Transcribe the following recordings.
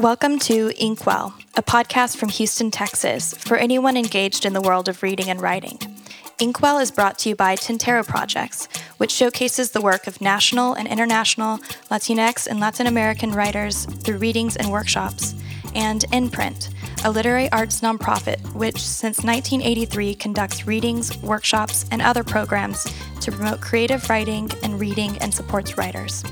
Welcome to Inkwell, a podcast from Houston, Texas, for anyone engaged in the world of reading and writing. Inkwell is brought to you by Tintero Projects, which showcases the work of national and international Latinx and Latin American writers through readings and workshops, and Inprint, a literary arts nonprofit which, since 1983, conducts readings, workshops, and other programs to promote creative writing and reading and supports writers.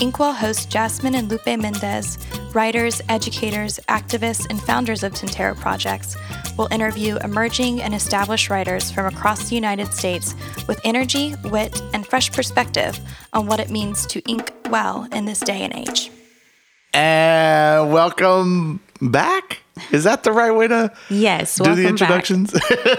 Inkwell hosts Jasmine and Lupe Mendez, writers, educators, activists, and founders of Tintero Projects, will interview emerging and established writers from across the United States with energy, wit, and fresh perspective on what it means to ink well in this day and age. And welcome back. Is that the right way to Yes, do the introductions?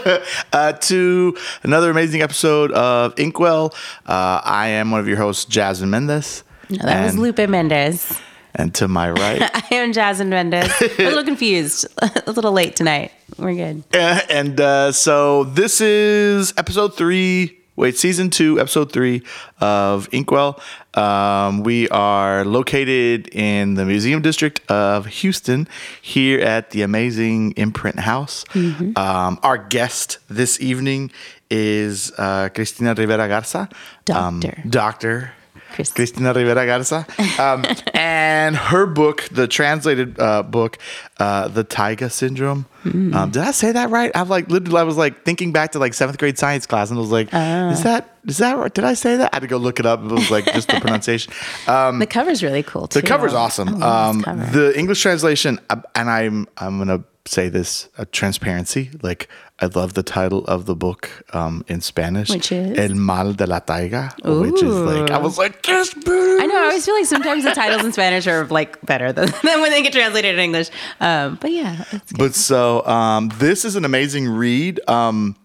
uh, to another amazing episode of Inkwell. Uh, I am one of your hosts, Jasmine Mendez. No, that was And- Lupe Mendez. And to my right, I am Jasmine Mendez. I'm a little confused. a little late tonight. We're good. Uh, and uh, so this is episode three. Wait, season two, episode three of Inkwell. Um, we are located in the Museum District of Houston, here at the amazing Inprint House. Um, our guest this evening is uh, Cristina Rivera Garza, um, Doctor. Doctor Chris- Cristina Rivera Garza. Um, and her book, the translated uh, book, uh, The Taiga Syndrome. Um, did I say that right? I've like literally, I was like thinking back to like seventh grade science class and I was like, is that, is that right? Did I say that? I had to go look it up. It was like just the pronunciation. Um, The cover's really cool too. the cover's awesome. Um, cover. the English translation, and I'm I'm gonna say this uh, transparency. Like I love the title of the book um, in Spanish, Which is? El Mal de la Taiga, which is like I was like, yes, I know. I always feel like sometimes the titles in Spanish are like better than, than when they get translated in English. Um, but yeah. But so um, this is an amazing read. Um,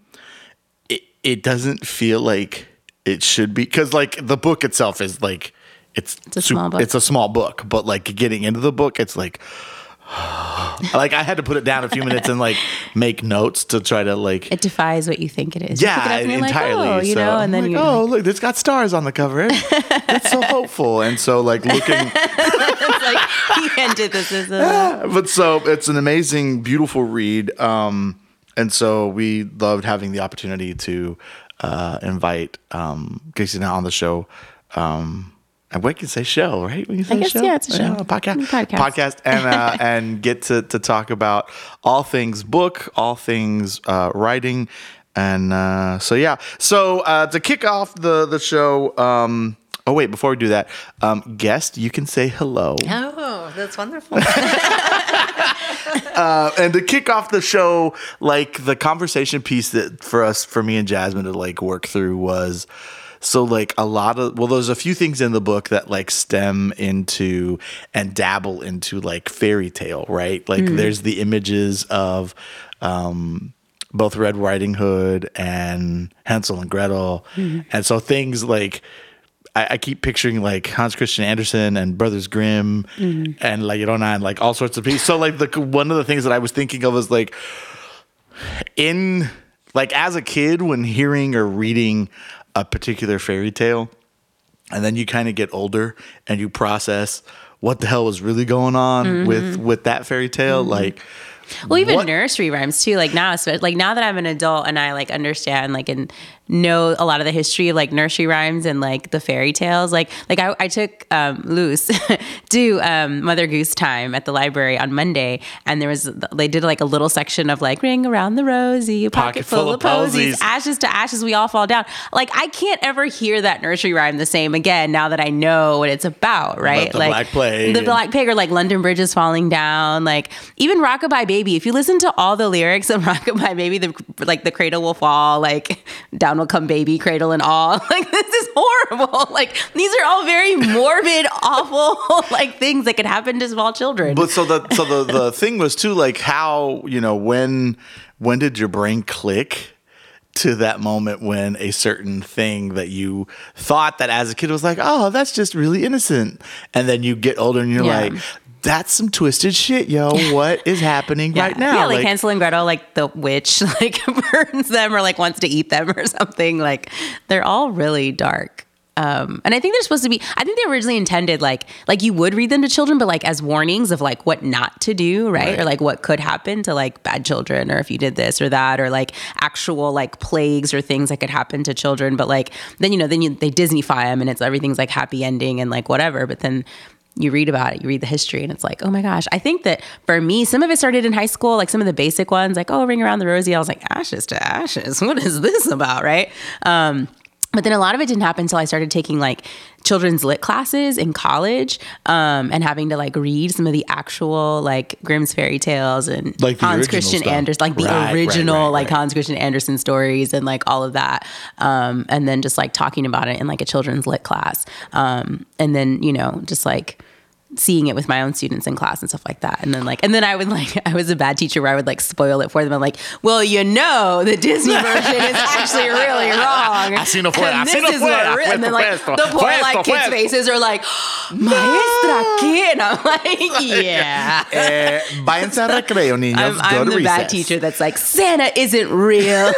it it doesn't feel like it should be because like the book itself is like it's a small book. It's a small book, but like getting into the book, it's like. like I had to put it down a few minutes and like make notes to try to like it defies what you think it is. You it yeah and you're entirely Like, oh, you so know, and then you like, oh look it's got stars on the cover it's so hopeful and so like looking it's like the antithesis of that. but so it's an amazing, beautiful read. Um, and so we loved having the opportunity to uh, invite um, Casey on the show. Um, we can say show, right? We can say guess, yeah, it's a show. podcast, Podcast. podcast, and uh, and get to to talk about all things book, all things uh, writing, and uh, so yeah. So uh, to kick off the the show. Um, oh wait, before we do that, um, guest, you can say hello. Oh, that's wonderful. Uh, and to kick off the show, like the conversation piece that for us, for me and Jasmine to like work through was so like a lot of well, there's a few things in the book that like stem into and dabble into like fairy tale, right? Like hmm. there's the images of um both Red Riding Hood and Hansel and Gretel. Hmm. And so things like I, I keep picturing like Hans Christian Andersen and Brothers Grimm hmm. and La Llorona and like all sorts of people. So like the one of the things that I was thinking of was like in like as a kid when hearing or reading a particular fairy tale, and then you kind of get older and you process what the hell was really going on mm-hmm. with with that fairy tale, mm-hmm. like. Well, even what- nursery rhymes too. Like now, like now that I'm an adult and I like understand like and know a lot of the history of like nursery rhymes and like the fairy tales. Like like I, I took um, Luce to um, Mother Goose time at the library on Monday, and there was they did like a little section of like ring around the rosy, a pocket, full, of posies, ashes to ashes, we all fall down. Like I can't ever hear that nursery rhyme the same again now that I know what it's about. Right, the like Black Plague the black pig or like London Bridge is falling down. Like even Rockabye Baby. If you listen to all the lyrics of Rockabye Baby, the like the cradle will fall, like down will come baby, cradle and all. Like this is horrible. Like these are all very morbid, awful like things that could happen to small children. But so the so the the thing was too like how you know when when did your brain click to that moment when a certain thing that you thought that as a kid was like oh that's just really innocent and then you get older and you're Yeah. like that's some twisted shit yo what is happening Yeah. right now Yeah, like, Hansel and Gretel, like the witch, like burns them or like wants to eat them or something. Like they're all really dark. um, and I think they're supposed to be. I think they originally intended like like you would read them to children, but like as warnings of like what not to do, right? Right. Or like what could happen to like bad children, or if you did this or that, or like actual like plagues or things that could happen to children. But like then you know then you they Disneyfy them and it's everything's like happy ending and like whatever. But then you read about it, you read the history, and it's like, oh my gosh. I think that for me, some of it started in high school, like some of the basic ones, like, oh, ring around the rosy. I was like, ashes to ashes. What is this about? Right. Um, but then a lot of it didn't happen until I started taking like children's lit classes in college um, and having to like read some of the actual like Grimm's fairy tales and Like Hans Christian stuff. Andersen, like the Right, original right, like right. Hans Christian Andersen stories and like all of that. Um, and then just like talking about it in like a children's lit class. Um, and then, you know, just like seeing it with my own students in class and stuff like that. And then like, and then I would like, I was a bad teacher where I would like spoil it for them. I'm like, well, you know, the Disney version is actually really wrong. Así no fue, And así this no is fue, what re-" And then like fue the poor fue like esto, kids' faces are like, maestra, ¿qué? And I'm like, yeah. Eh, váyanse a recreo, niños. I'm, I'm to the bad teacher that's like Santa isn't real,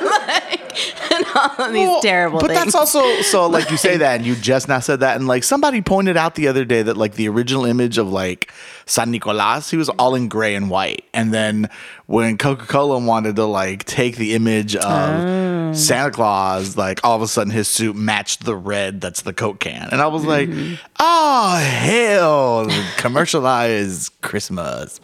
like, and all of these Well, terrible but things. that's also so like you say that and you just now said that and like somebody pointed out the other day that like the original image of like San Nicolas he was all in gray and white and then when Coca-Cola wanted to like take the image of Oh. Santa Claus like all of a sudden his suit matched the red that's the Coke can and I was like Mm-hmm. oh hell commercialized Christmas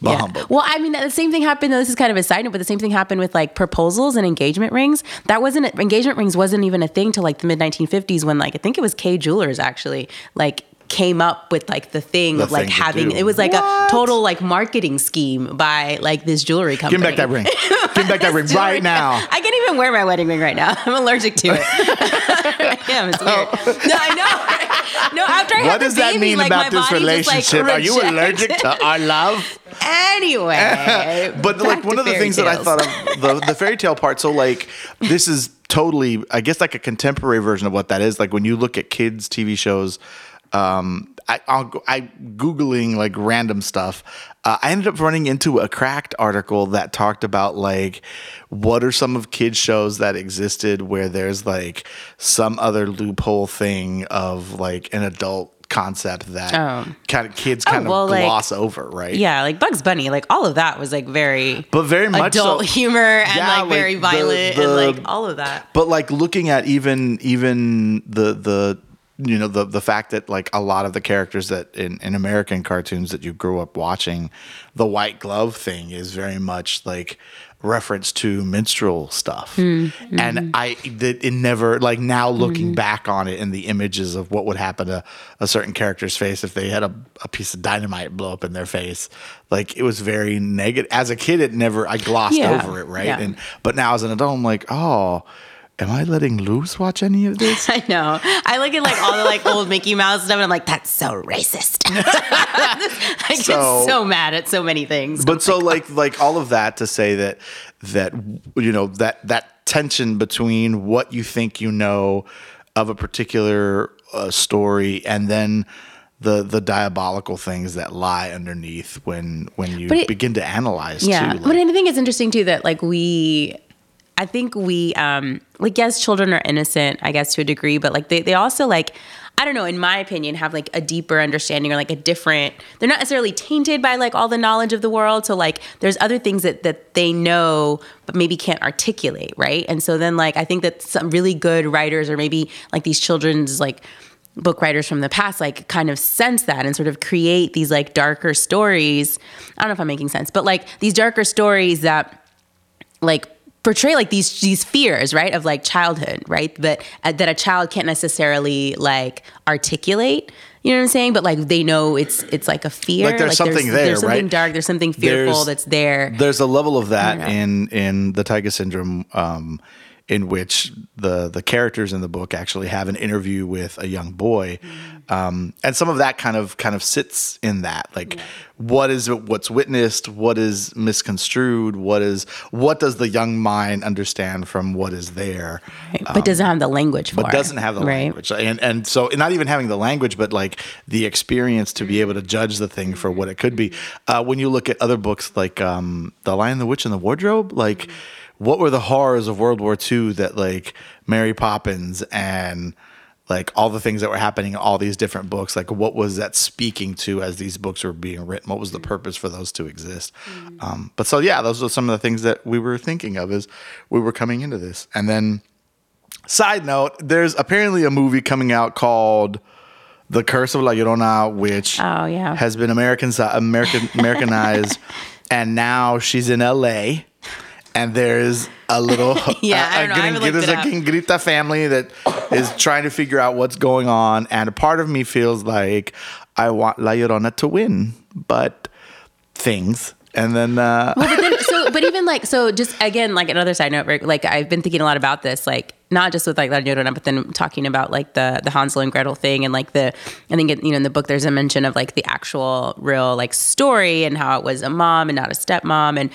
bah Yeah. humbug. Well, I mean, the same thing happened. This is kind of a side note, but the same thing happened with like proposals and engagement rings. That wasn't engagement rings wasn't even a thing till like the mid 1950s when like I think it was Kay Jewelers actually like came up with like the thing The of like thing having it was like What? a total like marketing scheme by like this jewelry company. Give me back that ring. Give me back that ring right now. I can't even wear my wedding ring right now. I'm allergic to it. I am. It's weird. No, I know. No, after I had What the does that baby, mean like, about my this body just, like, relationship? Are you allergic to our love? Anyway, but like one of the fairy things that I thought of the the fairy tale part. So like this is totally, I guess, like a contemporary version of what that is. Like when you look at kids TV shows. Um, I, I'll, I googling like random stuff. Uh, I ended up running into a cracked article that talked about like what are some of kids shows that existed where there's like some other loophole thing of like an adult concept that Oh. kind of kids kind well, of like- gloss over, right? Yeah, like Bugs Bunny, like all of that was like very But very much adult so- humor and Yeah, like like, very the- violent the- and like all of that. But like looking at even even the the you know the the fact that like a lot of the characters that in, in American cartoons that you grew up watching, the white glove thing is very much like reference to minstrel stuff. Mm-hmm. And I that it never like now looking back on it and the images of what would happen to a certain character's face if they had a, a piece of dynamite blow up in their face. Like it was very negative. As a kid it never I glossed Yeah. over it, right? Yeah. And but now as an adult, I'm like, oh, am I letting Luce watch any of this? I know. I look at like all the like old Mickey Mouse stuff and I'm like, that's so racist. I get So- so, mad at so many things. but so like like all of that to say that that you know that that tension between what you think you know of a particular uh, story and then the the diabolical things that lie underneath when when you it- begin to analyze yeah. too. but I think it's interesting too that like we I think we um like yes, children are innocent, I guess to a degree, but like they, they also like I don't know, in my opinion, have like a deeper understanding or like a different they're not necessarily tainted by like all the knowledge of the world. So like there's other things that that they know but maybe can't articulate, right? And so then like I think that some really good writers or maybe like these children's like book writers from the past like kind of sense that and sort of create these like darker stories. I don't know if I'm making sense, but like these darker stories that like portray like these these fears right of like childhood right that uh, that a child can't necessarily like articulate you know what i'm saying? But like they know it's it's like a fear. Like, there's something there, there's something right? dark there's something fearful There's- that's there. There's a level of that in in the Taiga Syndrome, um, in which the the characters in the book actually have an interview with a young boy, um, and some of that kind of kind of sits in that, like what is what's witnessed, what is misconstrued, what is what does the young mind understand from what is there, right? but doesn't have the language for but it, doesn't have the right? language. And and so not even having the language but like the experience to be able to judge the thing for what it could be. Uh, when you look at other books like um, the lion the witch and the wardrobe like what were the horrors of world war ii that like mary poppins and like all the things that were happening in all these different books like what was that speaking to as these books were being written? What was the purpose for those to exist? Um, but so yeah those are some of the things that we were thinking of as we were coming into this. And then side note there's apparently a movie coming out called the curse of la llorona which Oh, yeah. has been american american americanized and now she's in la and there's a little Yeah, I a, don't know. I haven't Grin- looked there's a up. Grita family that is trying to figure out what's going on, and a part of me feels like I want La Llorona to win, but things, and then uh, but then so but even like so just again like another side note Rick, like I've been thinking a lot about this like not just with like La Llorona but then talking about like the the Hansel and Gretel thing and like the I think it, you know in the book there's a mention of like the actual real like story and how it was a mom and not a stepmom and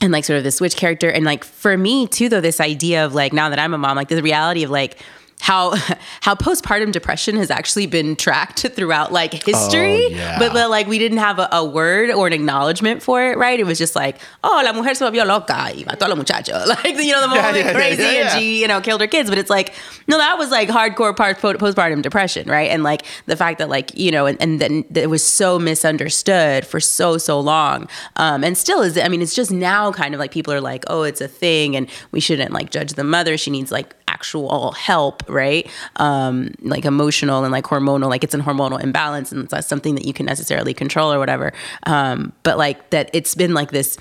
and like sort of this witch character. And like for me too though this idea of like now that I'm a mom like the reality of like how how postpartum depression has actually been tracked throughout like history. Oh, yeah. but like we didn't have a, a word or an acknowledgement for it right? It was just like oh la mujer se volvió loca y mató a la muchacha. Like you know the mom Yeah, yeah, crazy and she you know killed her kids. But it's like no that was like hardcore part postpartum depression right? And like the fact that like you know and, and then it was so misunderstood for so so long. Um and still is i mean it's just now kind of like people are like oh it's a thing and we shouldn't like judge the mother. She needs like actual help right? Um like emotional and like hormonal like it's an hormonal imbalance and it's not something that you can necessarily control or whatever. Um but like that it's been like this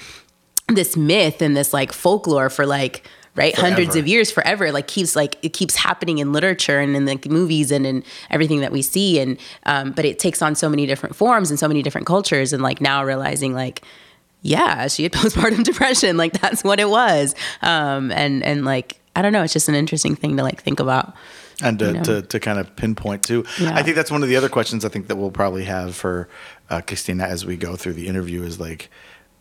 this myth and this like folklore for like right hundreds of years forever. Like keeps like it keeps happening in literature and in like movies and in everything that we see. And um but it takes on so many different forms and so many different cultures and like now realizing like yeah she had postpartum depression. Like that's what it was. Um and and like i don't know it's just an interesting thing to like think about and to, you know. to, to kind of pinpoint too. Yeah. I think that's one of the other questions I think that we'll probably have for uh, Cristina as we go through the interview is like,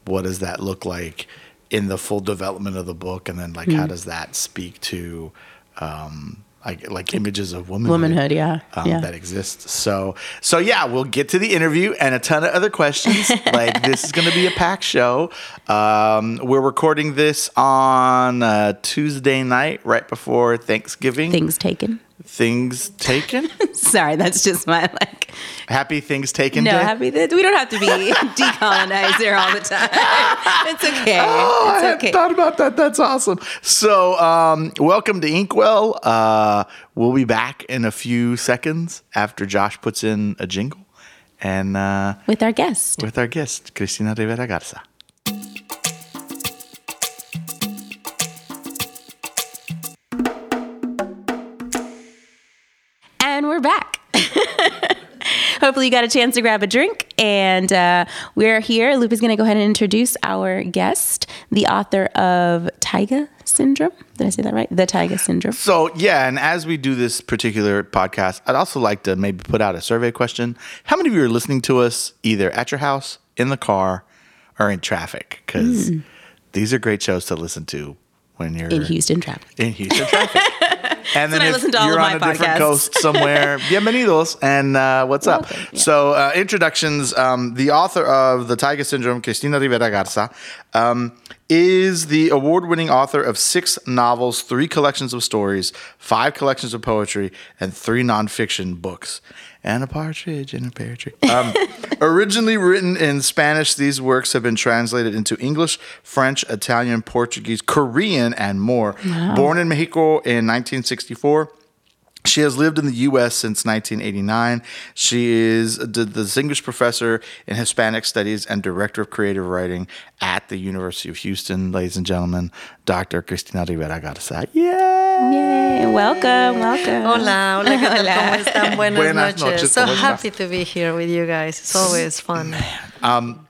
what does that look like in the full development of the book, and then like Mm-hmm. how does that speak to um, like like images of womanhood, Womanhood, yeah. um, Yeah. that exists. So so yeah, we'll get to the interview and a ton of other questions. like this is going to be a packed show. Um, we're recording this on uh, Tuesday night, right before Thanksgiving things taken things taken. sorry that's just my like Happy things taken no day. happy that we don't have to be decolonizer all the time it's okay Oh, I it's hadn't okay thought about that. That's awesome. So, um, welcome to Inkwell. Uh, we'll be back in a few seconds after Josh puts in a jingle, and uh, with our guest with our guest Cristina Rivera Garza. And we're back. Hopefully, you got a chance to grab a drink. And uh, we're here. Lupe is going to go ahead and introduce our guest, the author of Taiga Syndrome. Did I say that right? The Taiga Syndrome. So yeah, and as we do this particular podcast, I'd also like to maybe put out a survey question. How many of you are listening to us either at your house, in the car, or in traffic? Because these are great shows to listen to when you're In Houston traffic. in Houston traffic. And then when I listen to all you're of on my a different coast somewhere, bienvenidos and uh, what's Welcome, up? yeah. So uh, introductions. Um, the author of the Taiga Syndrome, Cristina Rivera Garza, um, is the award-winning author of six novels, three collections of stories, five collections of poetry, and three nonfiction books. And a partridge in a pear tree. Um, originally written in Spanish, these works have been translated into English, French, Italian, Portuguese, Korean, and more. Born in Mexico in 1964. She has lived in the U.S. since 1989. She is the distinguished professor in Hispanic Studies and director of creative writing at the University of Houston. Ladies and gentlemen, Dr. Cristina Rivera Garza. Yay! Yay. Welcome. Welcome. Hola, hola, ¿qué tal? ¿Cómo están? Buenas, Buenas noches. noches, So happy to be here with you guys. It's always fun. Um,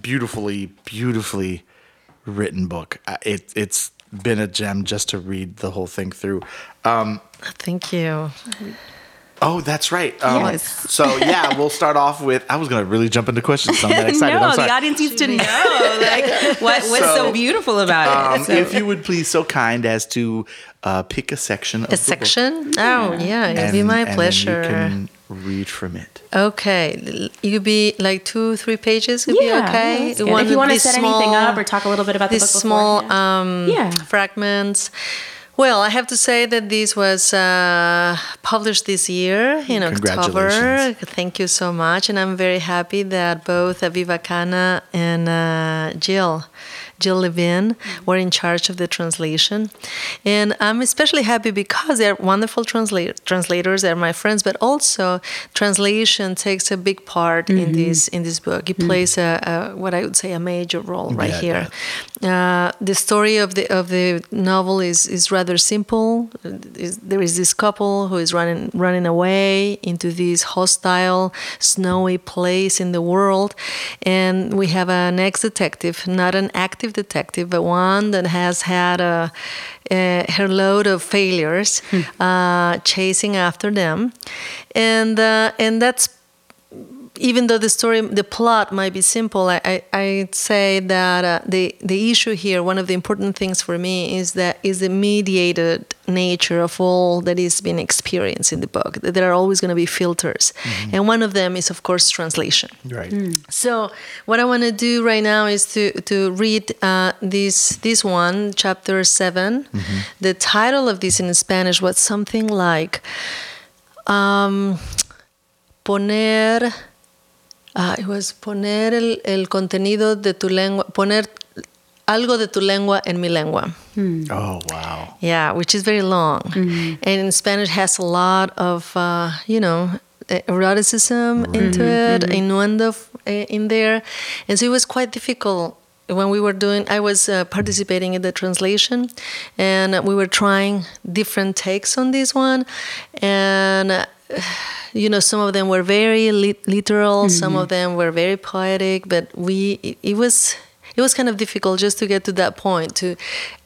Beautifully, beautifully written book. Uh, It, it's been a gem just to read the whole thing through. Um, Thank you. Oh, that's right. Um, Yes. So yeah, we'll start off with. I was gonna really jump into questions. So I'm that excited. no, I'm sorry. the audience needs to know like what, what's so, So, beautiful about it. Um, So- if you would please so kind as to uh, pick a section of A the book section? Oh, yeah, it'll be my and then pleasure. you can read from it. Okay, you could be like two, three pages. Would yeah, be okay. that's good. if you want to these set anything up or talk a little bit about the book small beforehand. um, Yeah. fragments. Well, I have to say that this was uh, published this year in October. Thank you so much, and I'm very happy that both Aviva Kana and uh, Jill, Jill Levine, were in charge of the translation. And I'm especially happy because they're wonderful transla- translators. They're my friends, but also translation takes a big part in this in this book. It plays a, a what I would say a major role right Yeah, here. Uh, the story of the of the novel is is rather simple. There is this couple who is running running away into this hostile, snowy place in the world, and we have an ex detective, not an active detective, but one that has had a, a her load of failures, uh, chasing after them, and uh, and that's even though the story, the plot might be simple, I, I, I'd say that uh, the the issue here, one of the important things for me, is that is the mediated nature of all that is being experienced in the book. That There are always going to be filters, and one of them is, of course, translation. Right. So what I want to do right now is to to read uh, this this one, chapter 7 The title of this in Spanish was something like um, poner. Uh, it was poner el, el contenido de tu lengua, poner algo de tu lengua en mi lengua. Oh wow. Yeah, which is very long, and in Spanish has a lot of uh, you know eroticism into it, innuendo f- eh, in there, and so it was quite difficult when we were doing. I was uh, participating in the translation, and we were trying different takes on this one, and. You know, some of them were very lit- literal, some of mm-hmm. them were very poetic, but we it, it was it was kind of difficult just to get to that point to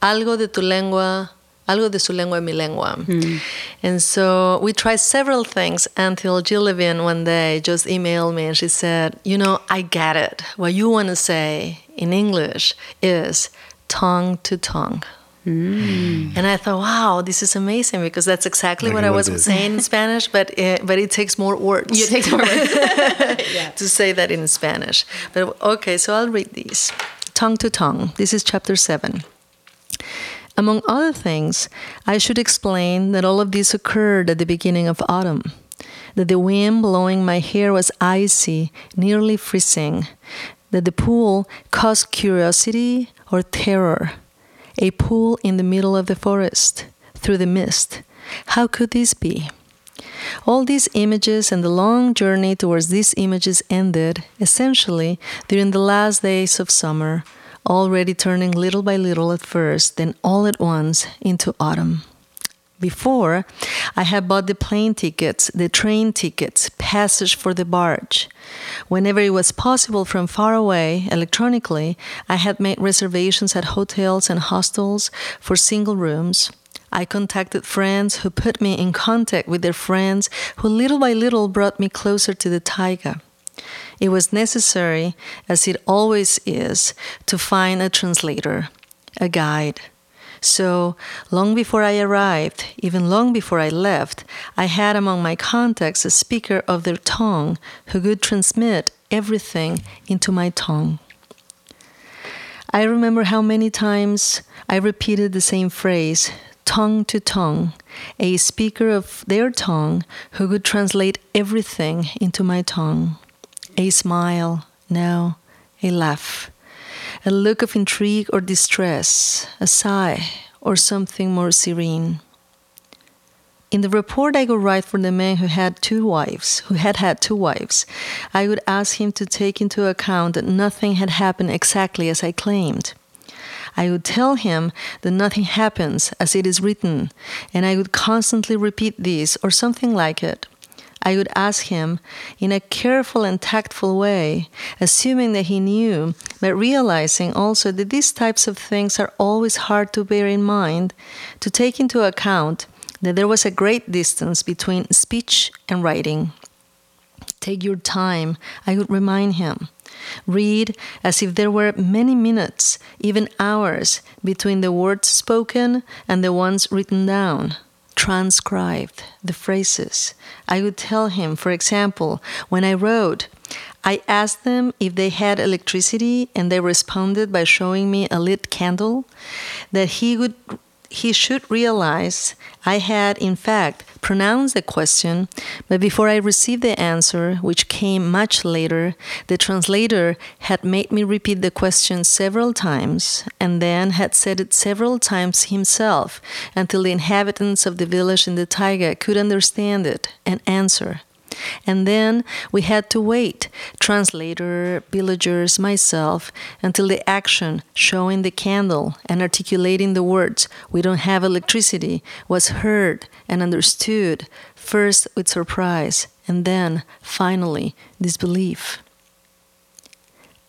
algo de tu lengua algo de su lengua en mi lengua. Mm. And so we tried several things until Jill Levine one day just emailed me and she said you know I get it. What you want to say in English is tongue to tongue Mm. and I thought, wow, this is amazing because that's exactly Like what I was it is. saying in Spanish, but it, but it takes more words It takes more work. to say that in Spanish. But okay, so I'll read these. Tongue to tongue. This is chapter 7. Among other things, I should explain that all of this occurred at the beginning of autumn. That the wind blowing my hair was icy, nearly freezing. That the pool caused curiosity or terror. A pool in the middle of the forest, through the mist. How could this be? All these images and the long journey towards these images ended, essentially, during the last days of summer, already turning little by little at first, then all at once into autumn. Before, I had bought the plane tickets, the train tickets, passage for the barge. Whenever it was possible from far away, electronically, I had made reservations at hotels and hostels for single rooms. I contacted friends who put me in contact with their friends who little by little brought me closer to the taiga. It was necessary, as it always is, to find a translator, a guide. So, long before I arrived, even long before I left, I had among my contacts a speaker of their tongue who could transmit everything into my tongue. I remember how many times I repeated the same phrase, tongue to tongue, a speaker of their tongue who could translate everything into my tongue. A smile, no, a laugh, a look of intrigue or distress, a sigh, or something more serene. In the report I would write for the man who had two wives, who had had two wives, I would ask him to take into account that nothing had happened exactly as I claimed. I would tell him that nothing happens as it is written, and I would constantly repeat this or something like it. I would ask him in a careful and tactful way, assuming that he knew, but realizing also that these types of things are always hard to bear in mind, to take into account that there was a great distance between speech and writing. Take your time, I would remind him. Read as if there were many minutes, even hours, between the words spoken and the ones written down. Transcribed the phrases. I would tell him, for example, when I wrote, I asked them if they had electricity and they responded by showing me a lit candle, that he would he should realize I had, in fact, pronounced the question, but before I received the answer, which came much later, the translator had made me repeat the question several times and then had said it several times himself until the inhabitants of the village in the taiga could understand it and answer. And then we had to wait, translator, villagers, myself, until the action, showing the candle and articulating the words, we don't have electricity, was heard and understood, first with surprise, and then, finally, disbelief.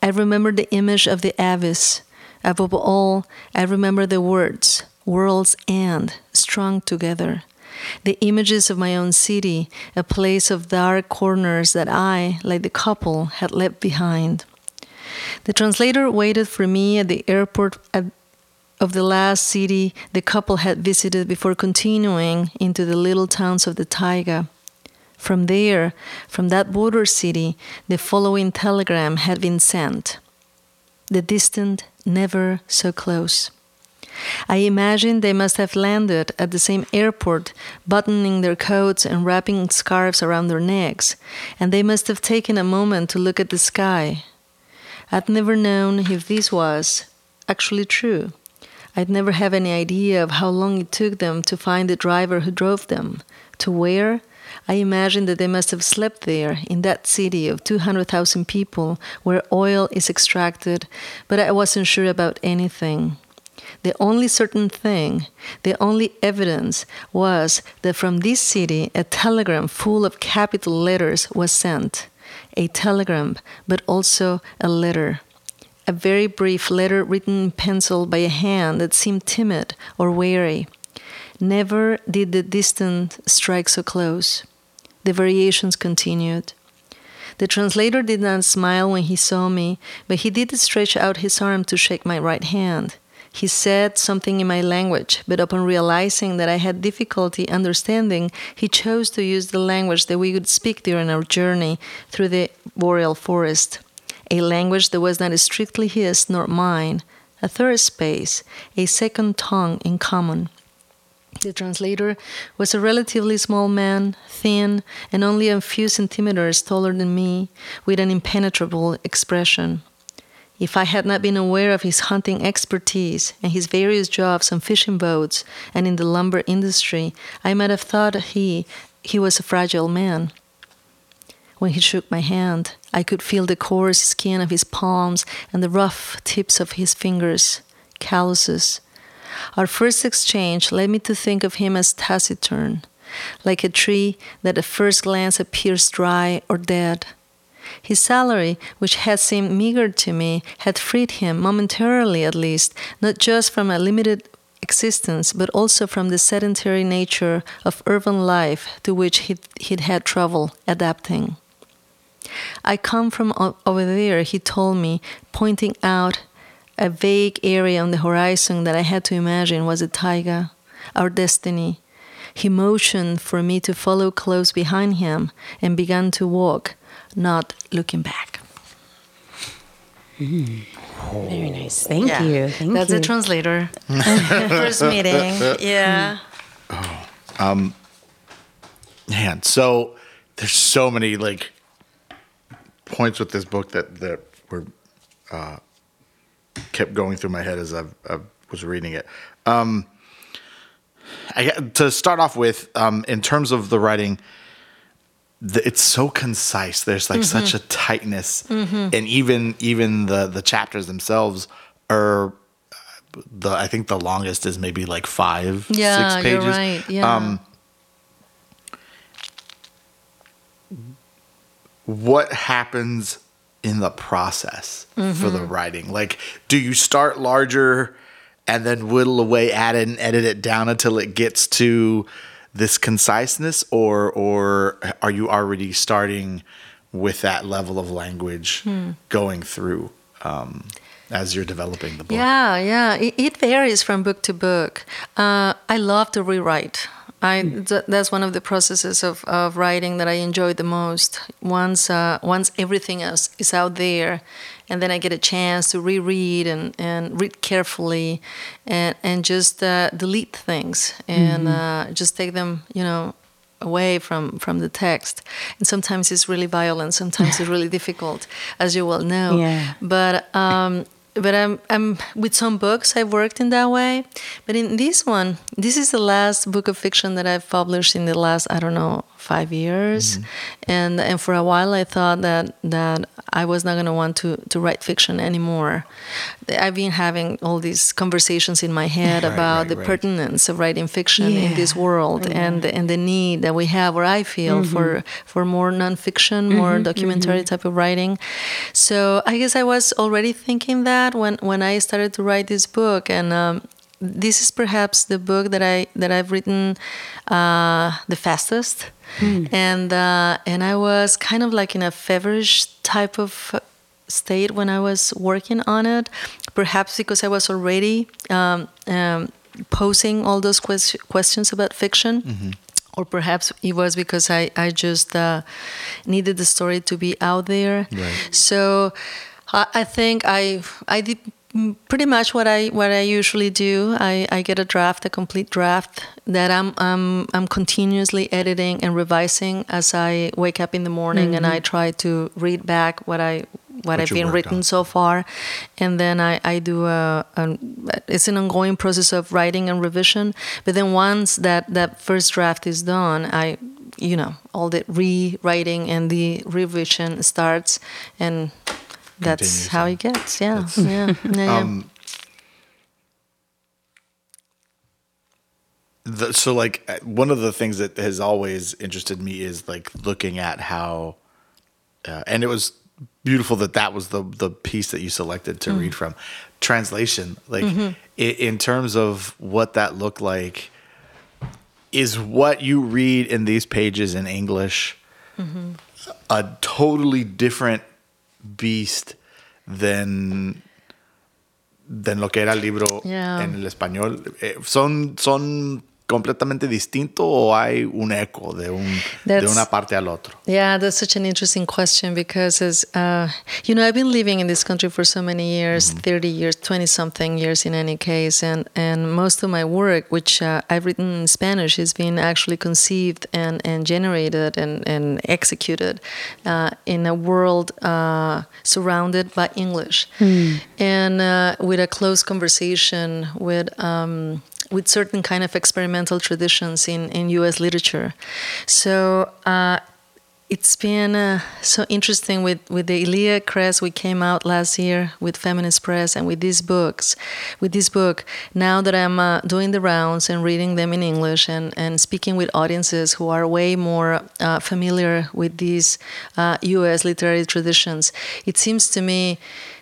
I remember the image of the abyss. Above all, I remember the words, world's end, strung together the images of my own city, a place of dark corners that I, like the couple, had left behind. The translator waited for me at the airport of the last city the couple had visited before continuing into the little towns of the taiga. From there, from that border city, the following telegram had been sent The distant, never so close. I imagine they must have landed at the same airport, buttoning their coats and wrapping scarves around their necks, and they must have taken a moment to look at the sky. I'd never known if this was actually true. I'd never have any idea of how long it took them to find the driver who drove them. To where? I imagine that they must have slept there, in that city of 200,000 people, where oil is extracted, but I wasn't sure about anything. The only certain thing, the only evidence was that from this city a telegram full of capital letters was sent. A telegram, but also a letter. A very brief letter written in pencil by a hand that seemed timid or wary. Never did the distant strike so close. The variations continued. The translator did not smile when he saw me, but he did stretch out his arm to shake my right hand. He said something in my language, but upon realizing that I had difficulty understanding, he chose to use the language that we would speak during our journey through the boreal forest. A language that was not strictly his nor mine, a third space, a second tongue in common. The translator was a relatively small man, thin, and only a few centimeters taller than me, with an impenetrable expression. If I had not been aware of his hunting expertise and his various jobs on fishing boats and in the lumber industry, I might have thought he he was a fragile man. When he shook my hand, I could feel the coarse skin of his palms and the rough tips of his fingers, calluses. Our first exchange led me to think of him as taciturn, like a tree that at first glance appears dry or dead his salary, which had seemed meager to me, had freed him, momentarily at least, not just from a limited existence, but also from the sedentary nature of urban life to which he'd, he'd had trouble adapting. I come from over there, he told me, pointing out a vague area on the horizon that I had to imagine was a taiga, our destiny. He motioned for me to follow close behind him and began to walk, not looking back. Mm. Very nice. Thank yeah. you. Thank That's you. a translator. First meeting. Yeah. Oh, um, man. So there's so many like points with this book that that were uh, kept going through my head as I, I was reading it. Um, I, to start off with, um, in terms of the writing, the, it's so concise. There's like mm-hmm. such a tightness, mm-hmm. and even even the the chapters themselves are the I think the longest is maybe like five yeah, six pages. You're right. Yeah. Um, what happens in the process mm-hmm. for the mm-hmm. writing? Like, do you start larger and then whittle away at it and edit it down until it gets to this conciseness, or or are you already starting with that level of language hmm. going through um, as you're developing the book? Yeah, yeah, it, it varies from book to book. Uh, I love to rewrite. I th- that's one of the processes of, of writing that I enjoy the most. Once uh, once everything else is out there, and then I get a chance to reread and, and read carefully, and and just uh, delete things and uh, just take them, you know, away from from the text. And sometimes it's really violent. Sometimes it's really difficult, as you well know. Yeah. But um, but I'm, I'm with some books I've worked in that way. But in this one, this is the last book of fiction that I've published in the last I don't know five years, and and for a while I thought that that I was not going to want to to write fiction anymore. I've been having all these conversations in my head Right, about right, the right. pertinence of writing fiction in this Yeah. world and and the need that we have, or I feel for for more nonfiction, more documentary type of writing. So I guess I was already thinking that when when I started to write this book, and um, this is perhaps the book that I that I've written uh, the fastest, and uh, and I was kind of like in a feverish type of state when I was working on it, perhaps because I was already um, um, posing all those ques- questions about fiction. Or perhaps it was because I, I just uh, needed the story to be out there. Right. So I, I think I I did mm, pretty much what I what I usually do. I, I get a draft, a complete draft that I'm I'm I'm continuously editing and revising as I wake up in the morning and I try to read back what I what, I've been written on. so far, and then I, I do a, a it's an ongoing process of writing and revision. But then once that that first draft is done, I you know all the rewriting and the revision starts, and that's how it gets. Yeah, yeah, yeah. Um, the, so like uh, one of the things that has always interested me is like looking at how uh, and it was beautiful that that was the the piece that you selected to read from translation like i- in terms of what that looked like is what you read in these pages in english a totally different beast than lo que era el libro Yeah. en el español. Eh, ¿Son, ¿Son completamente distintos o hay un eco de, un, de una parte al otro? Yeah, that's such an interesting question because, as uh, you know, I've been living in this country for so many years 30 years, 20 something years in any case. And, and most of my work, which uh, I've written in Spanish, has been actually conceived and, and generated and, and executed uh, in a world uh, surrounded by English. And uh, with a close conversation with. Um, with certain kind of experimental traditions in, in U.S. literature, so uh, it's been uh, so interesting with, with the Iliac Crest. We came out last year with Feminist Press and with these books. With this book, now that I'm uh, doing the rounds and reading them in English and, and speaking with audiences who are way more uh, familiar with these uh, U.S. literary traditions, it seems to me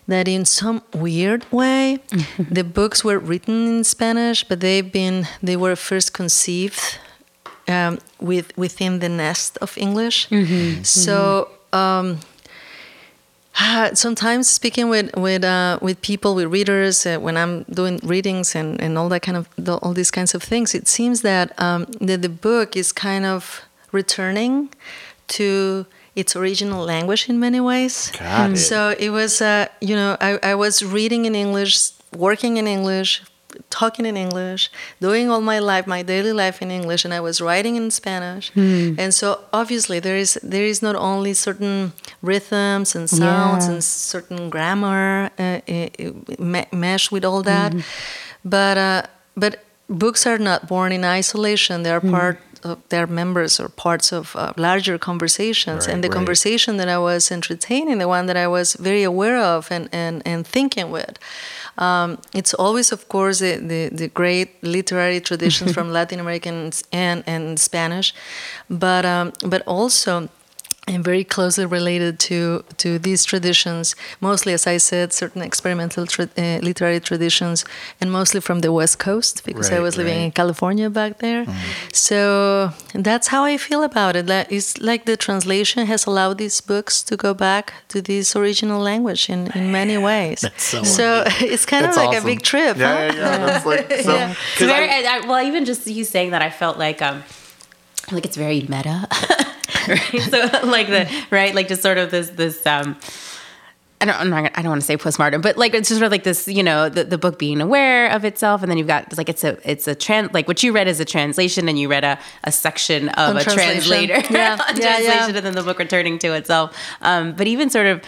that in some weird way, the books were written in Spanish, but they've been they were first conceived um, with within the nest of English. So um, ah, sometimes speaking with with uh, with people, with readers, uh, when I'm doing readings and, and all that kind of the, all these kinds of things, it seems that um, that the book is kind of returning to its original language in many ways. Got it. So it was, uh, you know, I, I was reading in English, working in English, talking in English, doing all my life, my daily life in English, and I was writing in Spanish. And so obviously there is there is not only certain rhythms and sounds Yeah. and certain grammar uh, me- mesh with all that, but uh, but books are not born in isolation. They are part. Of, they're members or parts of uh, larger conversations, Right, and the right. conversation that I was entertaining, the one that I was very aware of and, and, and thinking with, um, it's always, of course, the, the, the great literary traditions from Latin Americans and, and Spanish, but um, but also and very closely related to to these traditions. Mostly, as I said, certain experimental tra- uh, literary traditions, and mostly from the West Coast because I Right, was living right. in California back there. So that's how I feel about it. That it's like the translation has allowed these books to go back to this original language in, in many ways. That's so so it's kind That's of like awesome. a big trip. Yeah, huh? yeah, yeah. That's like so. It's 'cause very, I- I, I, well, even just you saying that, I felt like um, like it's very meta, right? So like the right, like just sort of this this um. I don't, I'm not, I don't want to say postmortem, but like it's just sort of like this, you know, the, the book being aware of itself, and then you've got it's like it's a it's a trans like what you read is a translation, and you read a, a section of On a translation. translator Yeah, yeah, translation, yeah. and then the book returning to itself. Um, but even sort of,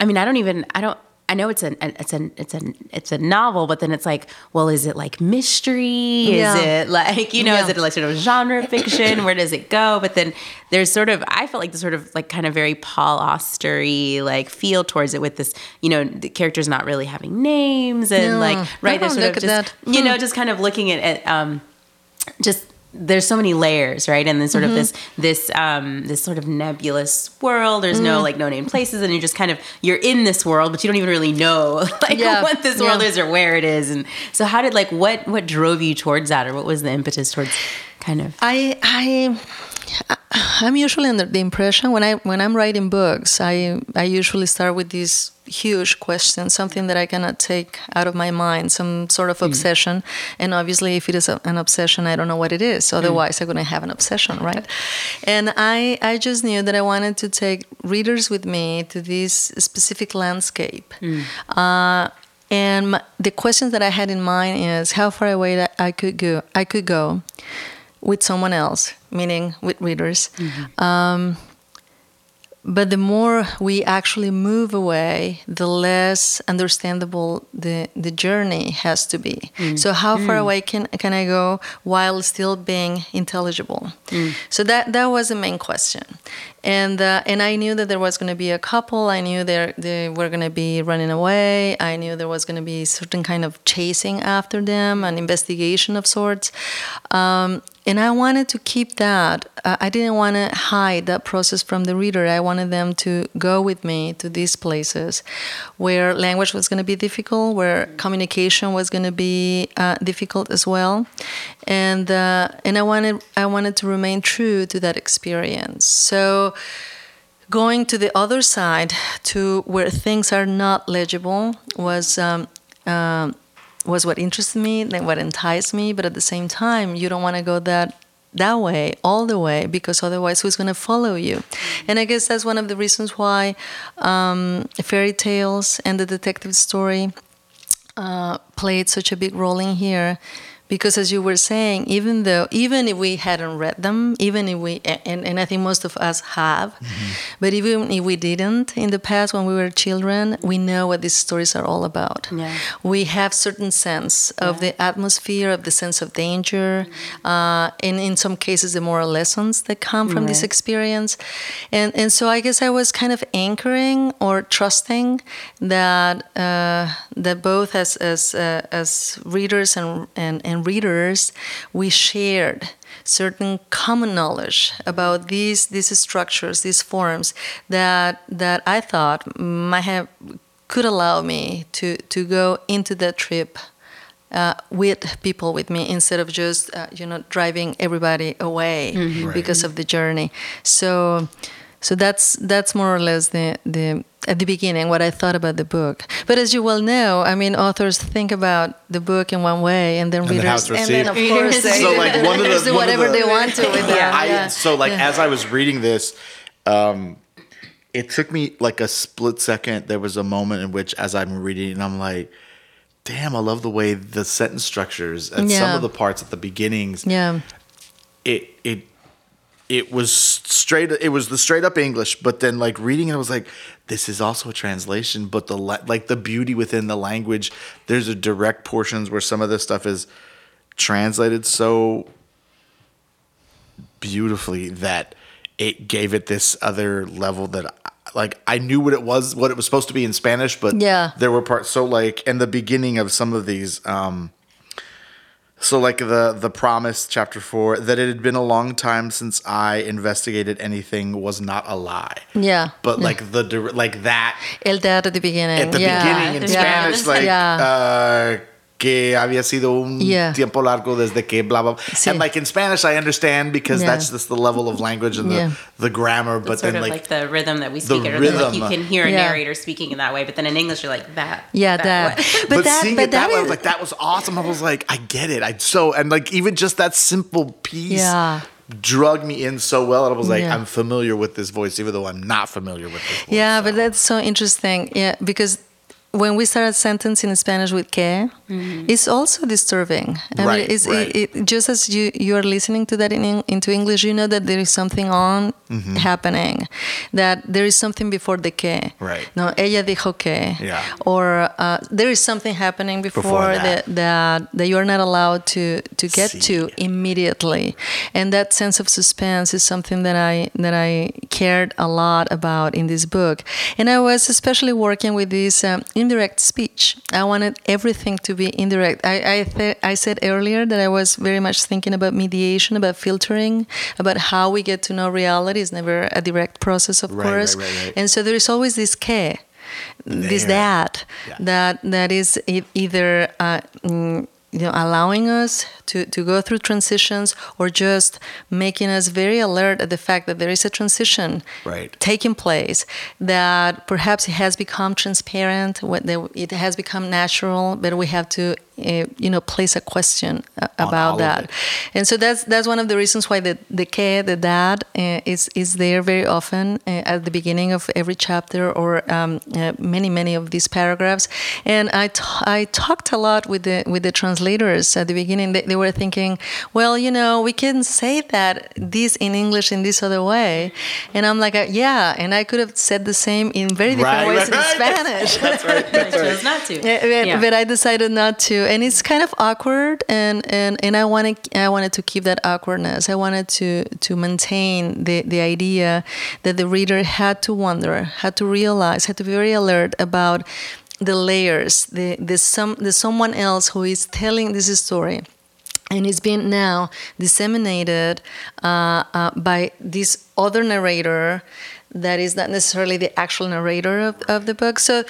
I mean, I don't even I don't I know it's an it's an it's an it's a novel, but then it's like, well, is it like mystery? Is Yeah. it like you know, is it like sort of genre fiction? Where does it go? But then there's sort of I felt like the sort of like kind of very Paul Austery like feel towards it with this, you know, the characters not really having names and Yeah. like right, they're sort of just you know, Hmm. just kind of looking at, at um just there's so many layers, right? And then sort Mm-hmm. of this this um this sort of nebulous world. There's Mm. no like no name places, and you're just kind of you're in this world, but you don't even really know like Yeah. what this world Yeah. is or where it is. And so, how did like what what drove you towards that, or what was the impetus towards kind of? I I I'm usually under the impression when I when I'm writing books, I I usually start with these huge question, something that I cannot take out of my mind, some sort of obsession. And obviously, if it is a, an obsession, I don't know what it is. Otherwise, I'm going to have an obsession, right? And I I just knew that I wanted to take readers with me to this specific landscape. Uh, and my, the questions that I had in mind is how far away that I could go. I could go with someone else, meaning with readers. Um, but the more we actually move away, the less understandable the, the journey has to be. So how far away can can I go while still being intelligible? So that that was the main question, and uh, and I knew that there was going to be a couple. I knew they they were going to be running away. I knew there was going to be certain kind of chasing after them, an investigation of sorts. Um, and I wanted to keep that. Uh, I didn't want to hide that process from the reader. I wanted them to go with me to these places where language was going to be difficult, where communication was going to be uh, difficult as well, and uh, and I wanted I wanted to remain true to that experience. So going to the other side to where things are not legible was um, um, was what interested me and what enticed me but at the same time you don't want to go that that way all the way because otherwise who's going to follow you? And i guess that's one of the reasons why um, fairy tales and the detective story uh, played such a big role in here because as you were saying even though even if we hadn't read them even if we and, and i think most of us have but even if we didn't in the past when we were children we know what these stories are all about Yeah. we have certain sense of the atmosphere of the sense of danger uh, and in some cases the moral lessons that come from this Right. experience and and so i guess i was kind of anchoring or trusting that uh, that both as as uh, as readers and, and and readers we shared certain common knowledge about these these structures these forms that that i thought might have could allow me to to go into that trip uh, with people with me instead of just uh, you know driving everybody away because of the journey. So so that's that's more or less the the at the beginning what I thought about the book. But as you well know, I mean authors think about the book in one way and then And readers and then of course they So, like, one of the- do whatever the- they want to with that. I, yeah. So like Yeah. as I was reading this, um, it took me like a split second. There was a moment in which, as I'm reading, and I'm like, "Damn, I love the way the sentence structures and some of the parts at the beginnings. yeah. It it it was straight. It was the straight up English, but then like reading it, I was like, "This is also a translation." But the like the beauty within the language. There's a direct portions where some of this stuff is translated so beautifully that it gave it this other level that like I knew what it was what it was supposed to be in Spanish but Yeah. there were parts so like in the beginning of some of these um So like the the promise chapter 4 that it had been a long time since I investigated anything was not a lie. Yeah. But like the like that El dad at the beginning. at the yeah. beginning in yeah. Spanish like yeah. uh que había sido un Yeah. tiempo largo desde que blah blah. blah. Sí. And like in Spanish I understand because Yeah. that's just the level of language and Yeah. the the grammar but sort then of like, like, the rhythm that we speak it, or rhythm. like you can hear a Yeah. narrator speaking in that way, but then in English you're like that. yeah, that. way. But, but, that, seeing but it that, that way, I was like, that was awesome. I was like, I get it. I so and like even just that simple piece Yeah. drug me in so well. And I was like, Yeah. I'm familiar with this voice, even though I'm not familiar with this voice. Yeah, so. but that's so interesting. Yeah, because when we start a sentence in Spanish with que, it's also disturbing. I Right, mean, it's, right. It, it, just as you you are listening to that in Eng- into English, you know that there is something on Mm-hmm. happening, that there is something before the que. Right. No, ella dijo que. Yeah. Or uh, there is something happening before, Before that. that. that that you are not allowed to to get See. to immediately, and that sense of suspense is something that I that I cared a lot about in this book. And I was especially working with this um, indirect speech. I wanted everything to be indirect. I I, th- I said earlier that I was very much thinking about mediation, about filtering, about how we get to know reality. It's never a direct process, of Right, course. right, right, right. And so there is always this que this that Yeah. that that is either uh, mm, you know allowing us to, to go through transitions or just making us very alert at the fact that there is a transition Right. taking place that perhaps it has become transparent it has become natural but we have to uh, you know place a question uh, On all about that and so that's that's one of the reasons why the the que the dad uh, is is there very often uh, at the beginning of every chapter or um, uh, many many of these paragraphs and I, t- I talked a lot with the with the translators at the beginning they, they were thinking well you know we can say that this in English in this other way and I'm like uh, yeah and I could have said the same in very different Right, ways right, in right. Spanish That's right. I chose not to. yeah, but, Yeah. but I decided not to, and it's kind of awkward, and and, and I wanted I wanted to keep that awkwardness. I wanted to to maintain the the idea that the reader had to wonder, had to realize, had to be very alert about the layers, the the some the someone else who is telling this story. And it's being now disseminated uh, uh, by this other narrator that is not necessarily the actual narrator of, of the book. So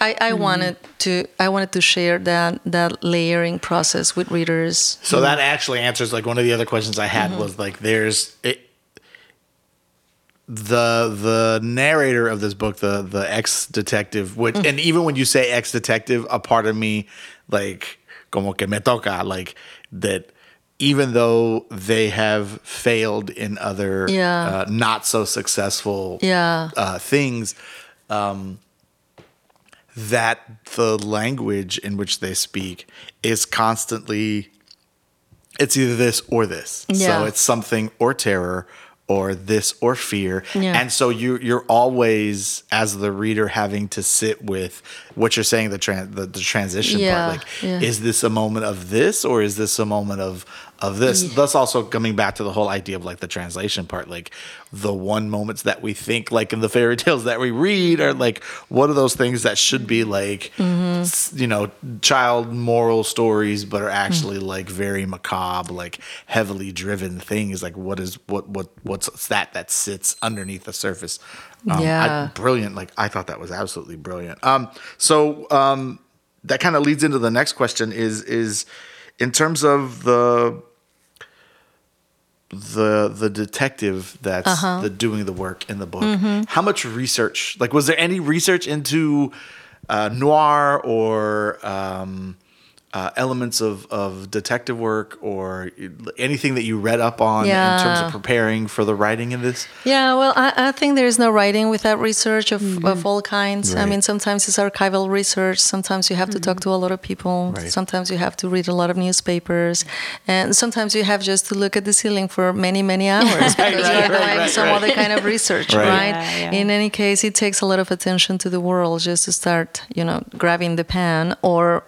I, I wanted to I wanted to share that that layering process with readers. So that actually answers like one of the other questions I had was like there's it the the narrator of this book, the the ex detective, which and even when you say ex detective, a part of me like como que me toca like that even though they have failed in other Yeah. uh, not so successful Yeah. uh, things um, that the language in which they speak is constantly it's either this or this Yeah. so it's something or terror or this or fear Yeah. and so you you're always as the reader having to sit with what you're saying the tran- the, the transition Yeah, part like is this a moment of this or is this a moment of of this thus also coming back to the whole idea of like the translation part like the one moments that we think like in the fairy tales that we read are like what are those things that should be like Mm-hmm. you know child moral stories but are actually Mm. like very macabre like heavily driven things like what is what what what's that that sits underneath the surface um, I- Yeah. brilliant like i thought that was absolutely brilliant um so um that kind of leads into the next question is is in terms of the the the detective that's Uh-huh. the doing the work in the book Mm-hmm. how much research like was there any research into uh, noir or um, uh, elements of, of detective work or anything that you read up on in terms of preparing for the writing of this Yeah, well, I, I think there is no writing without research of, of all kinds. I mean, sometimes it's archival research. Sometimes you have to talk to a lot of people. Right. Sometimes you have to read a lot of newspapers, and sometimes you have just to look at the ceiling for many, many hours because right, you're right, doing right, some right. other kind of research, Right. right? Yeah, yeah. In any case, it takes a lot of attention to the world just to start, you know, grabbing the pen or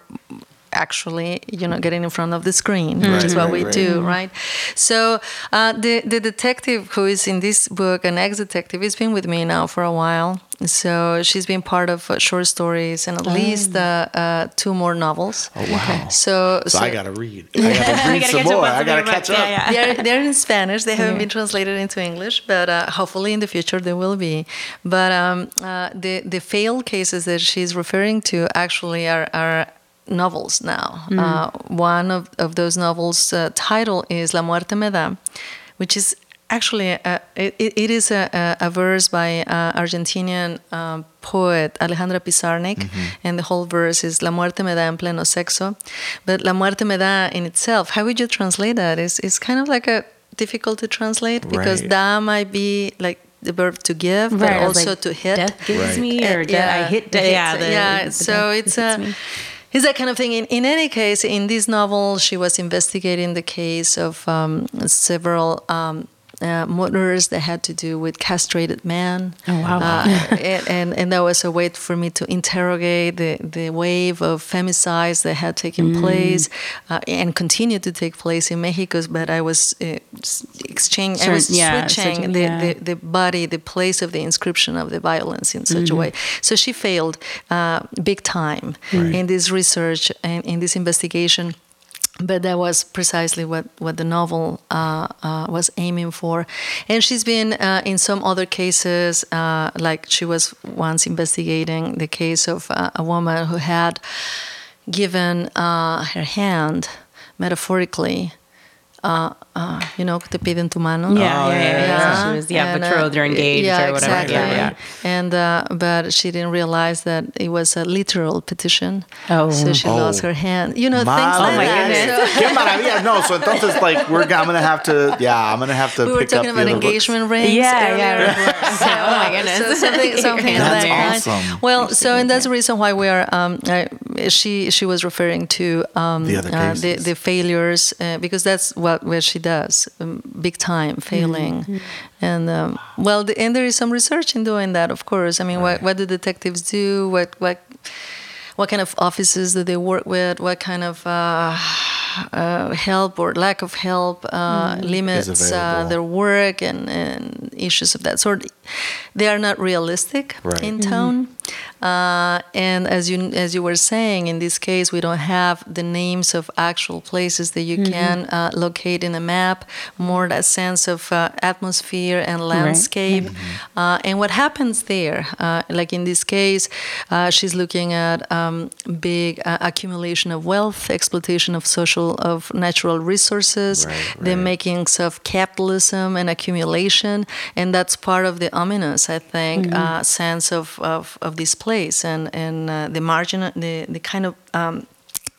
actually, you know, getting in front of the screen, which is what right, we right. do, right? So uh, the the detective who is in this book, an ex-detective, has been with me now for a while. So she's been part of uh, short stories and at least uh, uh, two more novels. Oh wow. So, So I gotta read. I gotta read gotta some catch up more. I gotta catch books. up. Yeah, yeah. they're, they're in Spanish. They haven't been translated into English, but uh, hopefully in the future they will be. But um, uh, the the failed cases that she's referring to actually are. are novels now. Uh, one of, of those novels' uh, title is La Muerte Me Da, which is actually a, it, it is a, a, verse by uh, Argentinian um, poet Alejandra Pizarnik, and the whole verse is La muerte me da en pleno sexo. But La muerte me da in itself, how would you translate that? It's, it's kind of like a difficult to translate because Right. da might be like the verb to give, but Right, was also like, to hit. Death gives Right. me, or Uh, death, I hit. death. yeah, the, yeah. the So it's a. uh, me. It's that kind of thing. In, in any case, in this novel, she was investigating the case of um, several um, uh, murders that had to do with castrated men. Oh, wow. Uh, and, and and that was a way for me to interrogate the, the wave of femicides that had taken Mm. place uh, and continued to take place in Mexico. But I was uh, s- exchange, I was yeah, switching yeah. the the body, the place of the inscription of the violence in such a way. So she failed uh, big time Right. in this research and in this investigation. But that was precisely what, what the novel uh, uh, was aiming for. And she's been uh, in some other cases, uh, like she was once investigating the case of uh, a woman who had given uh, her hand, metaphorically, uh, uh, you know, te piden tu mano. Yeah, yeah, yeah, yeah. Yeah. So she was yeah And, uh, or engaged yeah, or whatever. Exactly. Yeah, yeah. And uh, but she didn't realize that it was a literal petition. Oh. so she Oh. lost her hand. You know, things My like my that. goodness. So- Qué maravilla. No, so entonces like we're I'm gonna have to yeah I'm gonna have to. we were pick talking up the about other books. engagement rings. Yeah, earlier. yeah. So, Oh my goodness. So something, something of That's that awesome. Well, so and that's the reason why we are. Um, uh, she she was referring to um, The other uh, the, cases. the failures uh, because that's what what she does, um, big time failing, Mm-hmm. and um, well, the, and there is some research in doing that. Of course, I mean, what what do detectives do? What what what kind of offices do they work with? What kind of uh, uh, help or lack of help uh, limits uh, available. their work and, and issues of that sort? They are not realistic Right. in tone. Uh, and as you as you were saying, in this case, we don't have the names of actual places that you can uh, locate in a map. More that sense of uh, atmosphere and landscape. Uh, and what happens there, uh, like in this case, uh, she's looking at um, big uh, accumulation of wealth, exploitation of social of natural resources, Right, the makings of capitalism and accumulation, and that's part of the ominous, I think, uh, sense of, of, of this place and and uh, the margin, the the kind of um,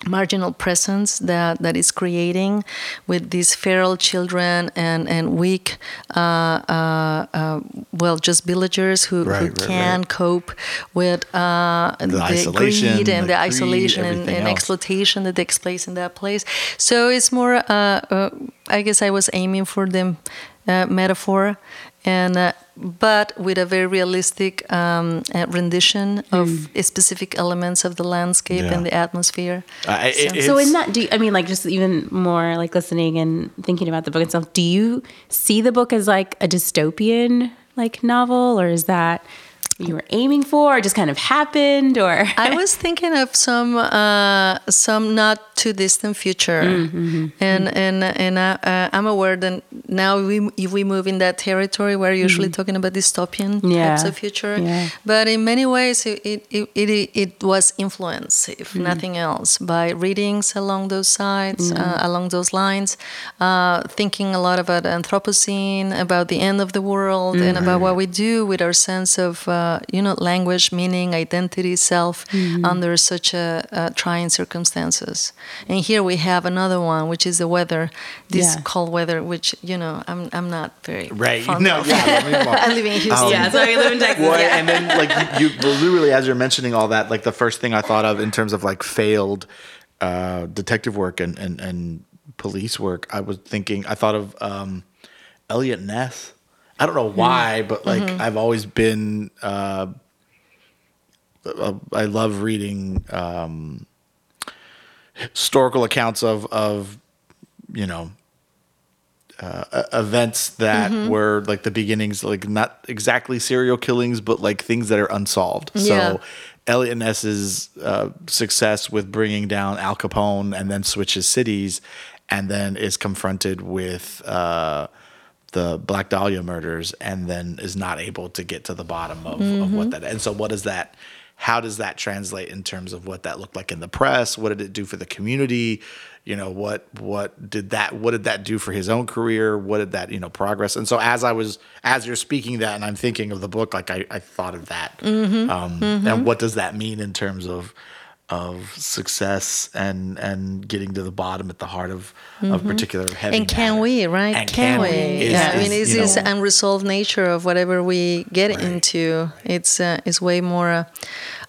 marginal presence that, that is creating with these feral children and and weak, uh, uh, uh, well, just villagers who, Right, who right, can right. cope with uh, the, isolation, greed and the the, greed, isolation and, and exploitation that takes place in that place. So it's more, uh, uh, I guess I was aiming for the uh, metaphor, and uh, but with a very realistic um, uh, rendition of specific elements of the landscape Yeah. and the atmosphere. Uh, it- So in that, do you, I mean, like just even more like listening and thinking about the book itself, do you see the book as like a dystopian like novel, or is that what you were aiming for, or just kind of happened, or I was thinking of some uh, some not too distant future, Mm-hmm. and and and uh, uh, I'm aware that now we if we move in that territory, we're usually talking about dystopian Mm-hmm. Yeah. types of future. Yeah. But in many ways, it it it, it, it was influenced, if Mm-hmm. nothing else, by readings along those sides, uh, along those lines, uh, thinking a lot about Anthropocene, about the end of the world, and about what we do with our sense of uh, you know language, meaning, identity, self under such a, uh, trying circumstances. And here we have another one, which is the weather, this Yeah. cold weather, which you know I'm I'm not very right. fond No, of. yeah. let me- I live in Houston. yeah, so we live in Texas. Well, yeah. and then like you, you literally as you're mentioning all that, like the first thing I thought of in terms of like failed uh, detective work and, and and police work, I was thinking I thought of um, Eliot Ness. I don't know why, but like I've always been. Uh, uh, I love reading um, historical accounts of of you know uh, events that Mm-hmm. were like the beginnings, like not exactly serial killings, but like things that are unsolved. Yeah. So Eliot Ness's uh, success with bringing down Al Capone and then switches cities, and then is confronted with uh, the Black Dahlia murders, and then is not able to get to the bottom of, of Mm-hmm. what that. And so, what does that? How does that translate in terms of what that looked like in the press? What did it do for the community? You know, what what did that what did that do for his own career? What did that you know progress? And so, as I was as you're speaking that, and I'm thinking of the book, like I, I thought of that, um, and what does that mean in terms of of success and and getting to the bottom at the heart of of particular heavy and can matter. we right? And can, we? is- yeah i mean it's this unresolved nature of whatever we get into. It's uh, is way more uh,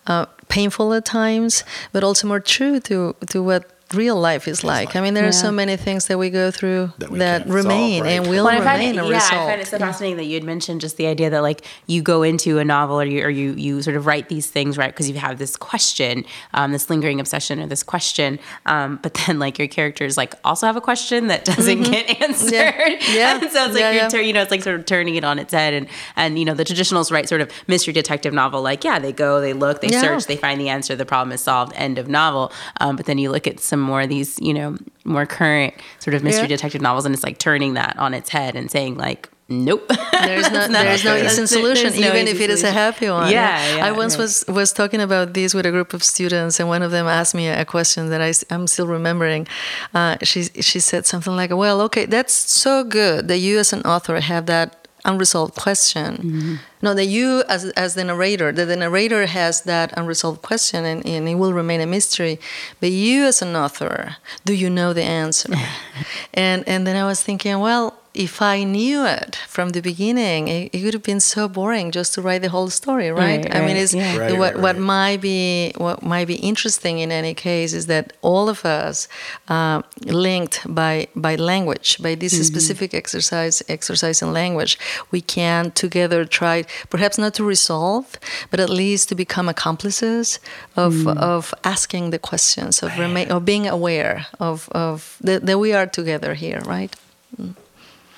uh, painful at times but also more true to to what real life is like. I mean, there are so many things that we go through That that, we can't solve, remain right? and will Well, I find remain it, yeah. I find it so fascinating that you had mentioned just the idea that like you go into a novel or you or you you sort of write these things right because you have this question, um, this lingering obsession or this question, um, but then like your characters like also have a question that doesn't get answered. Mm-hmm. Yeah. and so it's like Yeah, you're yeah. tur- you know it's like sort of turning it on its head and and you know the traditionals right sort of mystery detective novel like yeah they go they look they Yeah. search they find the answer the problem is solved end of novel um, but then you look at some more of these you know more current sort of mystery Yeah. detective novels and it's like turning that on its head and saying like nope There's no, not- there's no there's- solution, no even if it is a happy one. Yeah, yeah, I once right. was was talking about this with a group of students, and one of them asked me a question that I, am still remembering. Uh, she she said something like, "Well, okay, that's so good that you as an author have that unresolved question. Mm-hmm. No, that you as as the narrator, that the narrator has that unresolved question, and, and it will remain a mystery. But you as an author, do you know the answer? and and then I was thinking, well if I knew it from the beginning, it, it would have been so boring just to write the whole story, right? Right, I mean, it's yeah. Right, what right, what might be what might be interesting in any case is that all of us uh, linked by by language, by this mm-hmm. specific exercise exercise in language, we can together try, perhaps not to resolve, but at least to become accomplices of mm. of asking the questions of remain of being aware of of that, that we are together here, right? Mm.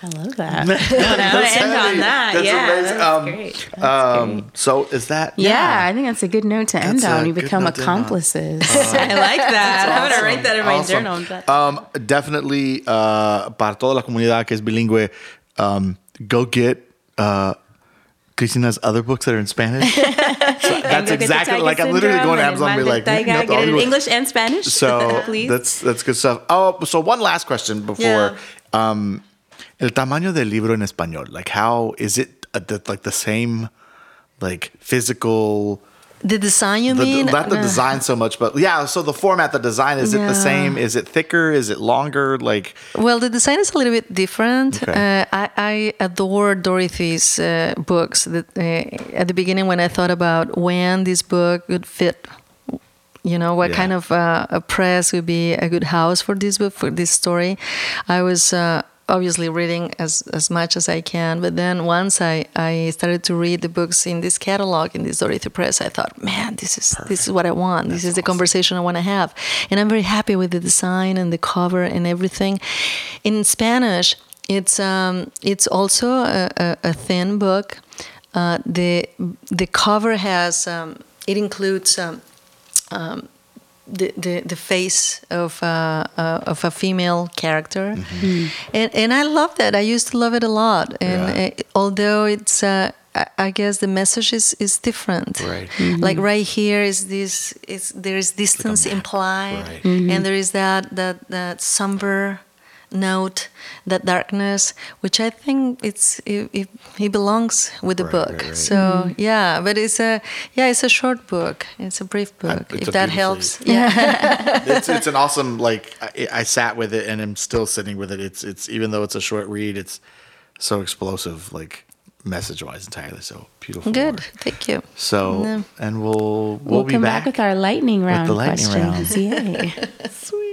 I love that. I want to end on that. That's yeah, amazing. that's Um, great. That's Um, great. so is that Yeah, I think that's a good note to end on. You become note to end on. accomplices. I like that. I'm gonna write that in my Awesome. journal. Um, definitely uh, para toda la comunidad que es bilingüe, um, go get uh, Cristina's other books that are in Spanish. So that's Go get the exactly like I'm literally going to Amazon and be like, Taiga. Got get all it in the- English and Spanish. So please. that's that's good stuff. Oh, so one last question before Yeah. um, el tamaño del libro en español. Like, how is it uh, the, like the same, like physical? The design, you The, mean? not the Uh, design so much, but yeah. So the format, the design, is it the same? Is it thicker? Is it longer? Like, Well, the design is a little bit different. Okay. Uh, I, I adore Dorothy's uh, books. That, uh, at the beginning, when I thought about when this book would fit, you know, what Yeah. kind of uh, a press would be a good house for this book, for this story, I was. Obviously reading as, as much as I can but then once I, I started to read the books in this catalog in this Dorothy Press I thought man this is this is what I want. This is the conversation I want to have. And I'm very happy with the design and the cover and everything. In Spanish it's um, it's also a, a, a thin book. Uh, the the cover has um, it includes um, um, the, the, the face of uh, uh, of a female character, and and I love that. I used to love it a lot. And Yeah. uh, although it's, uh, I- guess the message is, is different. Right. Like right here is this is there is distance implied, Right. and there is that that that somber note, that darkness, which I think it's it, it, it belongs with the Right, book. right, right. So yeah, but it's a yeah, it's a short book. It's a brief book. it's if that helps, yeah. it's it's an awesome like I, I sat with it and I'm still sitting with it. It's it's even though it's a short read, it's so explosive, like message wise entirely. So beautiful. Good, work. thank you. So Yeah. and we'll we'll, We'll be come back. back with our lightning round the lightning questions. Yay. Sweet.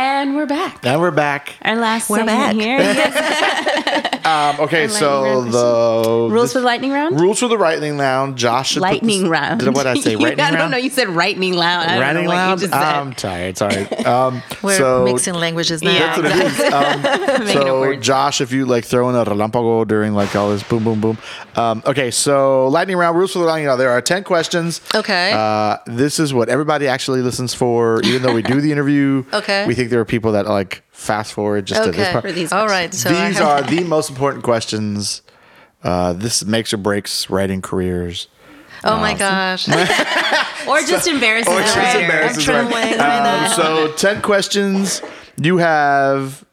And we're back. Now we're back. Our last We're segment back. here. Um, okay, so the Rules for the lightning round? rules for the lightning round. Josh lightning this- round. Did what I say? You- Lightning I don't round. know. You said lightning round. I don't Lightning know what round. you just said. I'm tired. Sorry. Um, We're so mixing languages now. Yeah. That's what it is. Um, so. Josh, if you like throw in a relampago during like all this boom, boom, boom. Um, okay, so lightning round rules for the lightning round. There are ten questions. Okay. Uh, this is what everybody actually listens for. Even though we do the interview, Okay. we think there are people that like fast forward just to this Okay. part. For these All right. So I These have- are the most important questions. Uh, this makes or breaks writing careers. Oh my gosh. or just embarrassing. Or the just writer. embarrasses I'm the writer. trembling right Um, so ten questions. You have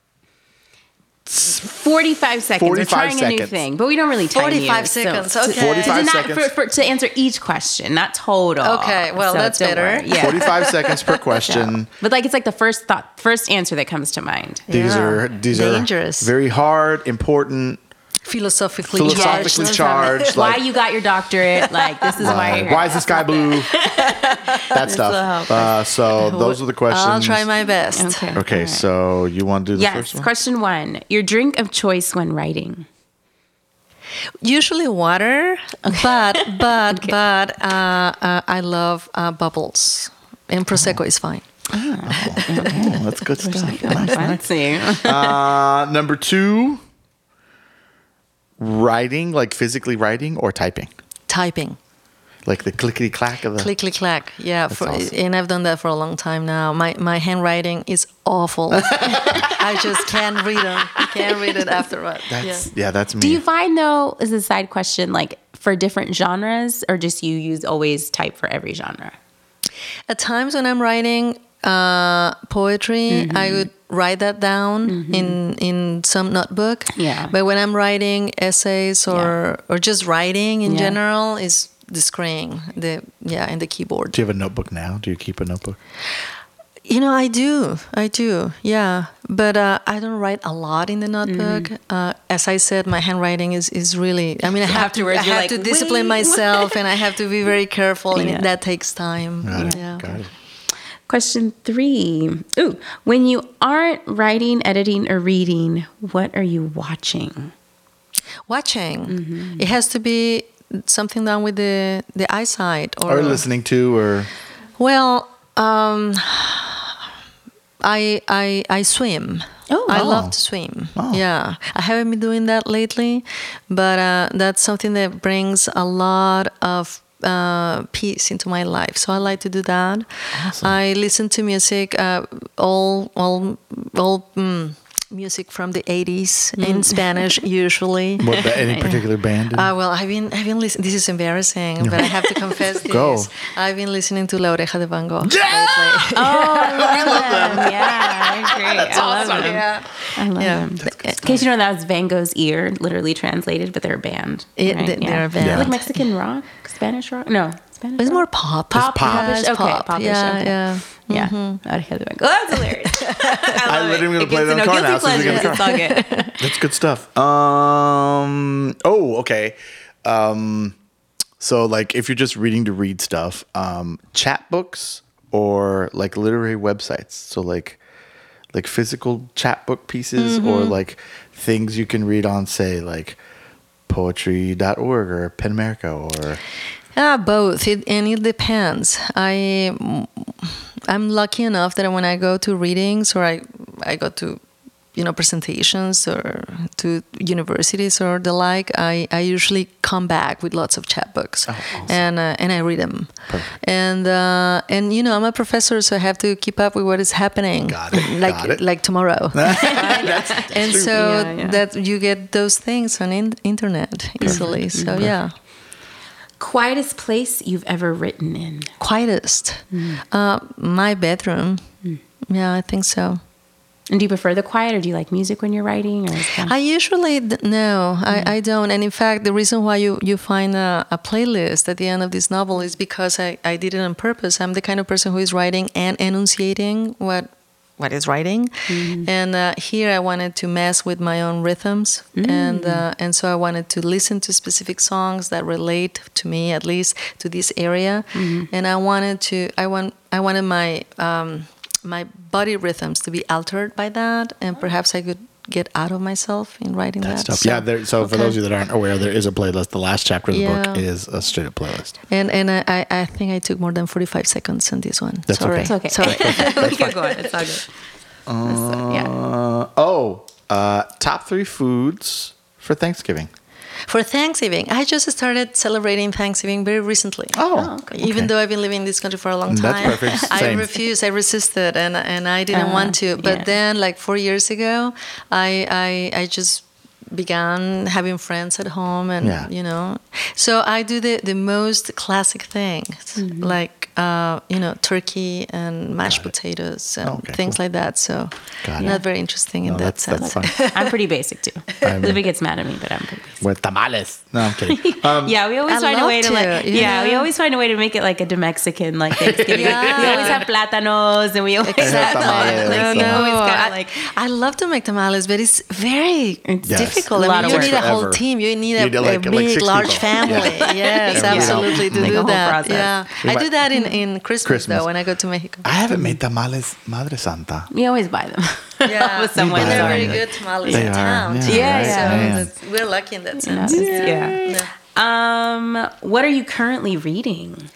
45 seconds. 45 We're trying a new thing, but we don't really time 45 you, seconds, So, okay. 45 to, seconds. For, for, to answer each question, not total. Okay, well, that's better. worry. Yeah. forty-five seconds per question. But like it's like the first thought, first answer that comes to mind. These Yeah. are these Dangerous. are very hard, important, Philosophically, philosophically charged. charged. why you got your doctorate? Like this is why. You're why is the sky blue? that stuff. Uh, so those are the questions. I'll try my best. Okay. Okay, so you want to do the Yes. first one? Question one: Your drink of choice when writing. Usually water, but but but uh, uh, I love uh, bubbles, and prosecco is fine. Oh, that's good stuff. Nice. Fancy. Uh, number two, writing, like physically writing or typing, Typing, like the clickety clack of the. click click clack. Yeah, for, awesome. and I've done that for a long time now. My my handwriting is awful. I just can't read them. Can't read it afterward. That's yeah. yeah, that's me. Do you find though, as a side question, like for different genres, or just you use always type for every genre? At times when I'm writing uh, poetry, Mm-hmm. I would write that down in in some notebook. Yeah. But when I'm writing essays or or just writing in Yeah. general, is the screen, the yeah, and the keyboard. do you have a notebook now? Do you keep a notebook? You know, I do, I do, yeah. But uh, I don't write a lot in the notebook. Mm-hmm. Uh, as I said, my handwriting is, is really. I mean, I have to. afterwards I you're have like, to discipline "Wait, myself, and I have to be very careful, Yeah. and that takes time. Got it. Yeah. Got it. Question three. Ooh, when you aren't writing, editing, or reading, what are you watching? watching. Mm-hmm. It has to be something done with the the eyesight or, Or listening to, or Well, um, I I I swim. Oh, I wow. love to swim. Oh. Yeah, I haven't been doing that lately, but uh, that's something that brings a lot of uh, peace into my life. So I like to do that. I listen to music, uh, all all all. Mm, Music from the 80s Mm. in Spanish, usually. what, any particular band? Uh, well, I've been I've been listening. This is embarrassing, but I have to confess this. Go. I've been listening to La Oreja de Van Gogh. lately. Oh, I love them. Yeah, I agree. I love them. Yeah. I love Yeah. them. In case you don't know, that was Van Gogh's ear, literally translated, but they're a band. It- right? they- they're a band. Yeah. Like Mexican rock, Spanish rock. No, Spanish. It's rock? more pop. Pop, pop. popish. Yeah, it's Okay, pop. popish. Yeah, okay. yeah. Yeah. Oreja de Van Gogh. Oh, that's hilarious. I, love literally it. gonna play that on to car now, so we can pleasures. It's all good. That's good stuff. Um. Oh, okay. Um. So, like, if you're just reading to read stuff, um, chat books or like literary websites. So, like, like physical chat book pieces or like things you can read on, say, like poetry.org or Pen America or Yeah, both. It, and it depends. I I'm lucky enough that when I go to readings or I I go to you know presentations or to universities or the like, I, I usually come back with lots of chapbooks Oh, awesome. and uh, and I read them. Perfect. And uh, and you know I'm a professor, so I have to keep up with what is happening. Got it, Like got it. like tomorrow. that's, and true. so Yeah, yeah. that you get those things on in- internet easily. So yeah. Quietest place you've ever written in. quietest uh, my bedroom yeah i think so And do you prefer the quiet, or do you like music when you're writing? Or is it i usually d- no I, I don't. And in fact the reason why you, you find a, a playlist at the end of this novel is because I, I did it on purpose. I'm the kind of person who is writing and enunciating what what is writing. And uh, here i wanted to mess with my own rhythms. And uh, and so i wanted to listen to specific songs that relate to me at least to this area. And i wanted to i want i wanted my um, my body rhythms to be altered by that, and perhaps I could get out of myself in writing That's that. dope. yeah, there, so for those of you that aren't aware, there is a playlist. The last chapter of the book is a straight up playlist. And and I, I think I took more than forty five seconds on this one. That's Sorry. okay. It's okay. Sorry. we keep going. It's all good. So, yeah. Uh, oh, uh, top three foods for Thanksgiving. For Thanksgiving, I just started celebrating Thanksgiving very recently. Oh, Even though I've been living in this country for a long That's time, perfect. I Same. refused. I resisted, and and I didn't Uh, want to. But yeah. then, like four years ago, I I I just began having friends at home, and Yeah. you know, so I do the the most classic things, Mm-hmm. like uh, you know, turkey and mashed potatoes and Okay, things cool. like that. So Got it. not very interesting in No, that that's, sense. that's. I'm pretty basic too. Libby gets mad at me, but I'm pretty basic. With tamales. No, I'm kidding. Um, yeah, we always I find a way to, to, like. you Yeah, we always find a way to make it like a Mexican like Thanksgiving. Yeah. We always have plátanos, and we always have Tamales, like, no, no. always kind I, of like. I love to make tamales, but it's very It's Yes. difficult. A I lot mean, of you work. need a whole team. You need a, You need, like- a big, six large people. family. Yes, Yeah. absolutely to do that. process. Yeah, I do that in, in Christmas, Christmas. though when I go to Mexico. I haven't made tamales Madre Santa. We always buy them. Yeah, With someone they're very good tamales They in are, town. yeah, too. Yeah, yeah. So we're lucky in that Yeah. sense. yeah. Yeah. Um, what are you currently reading?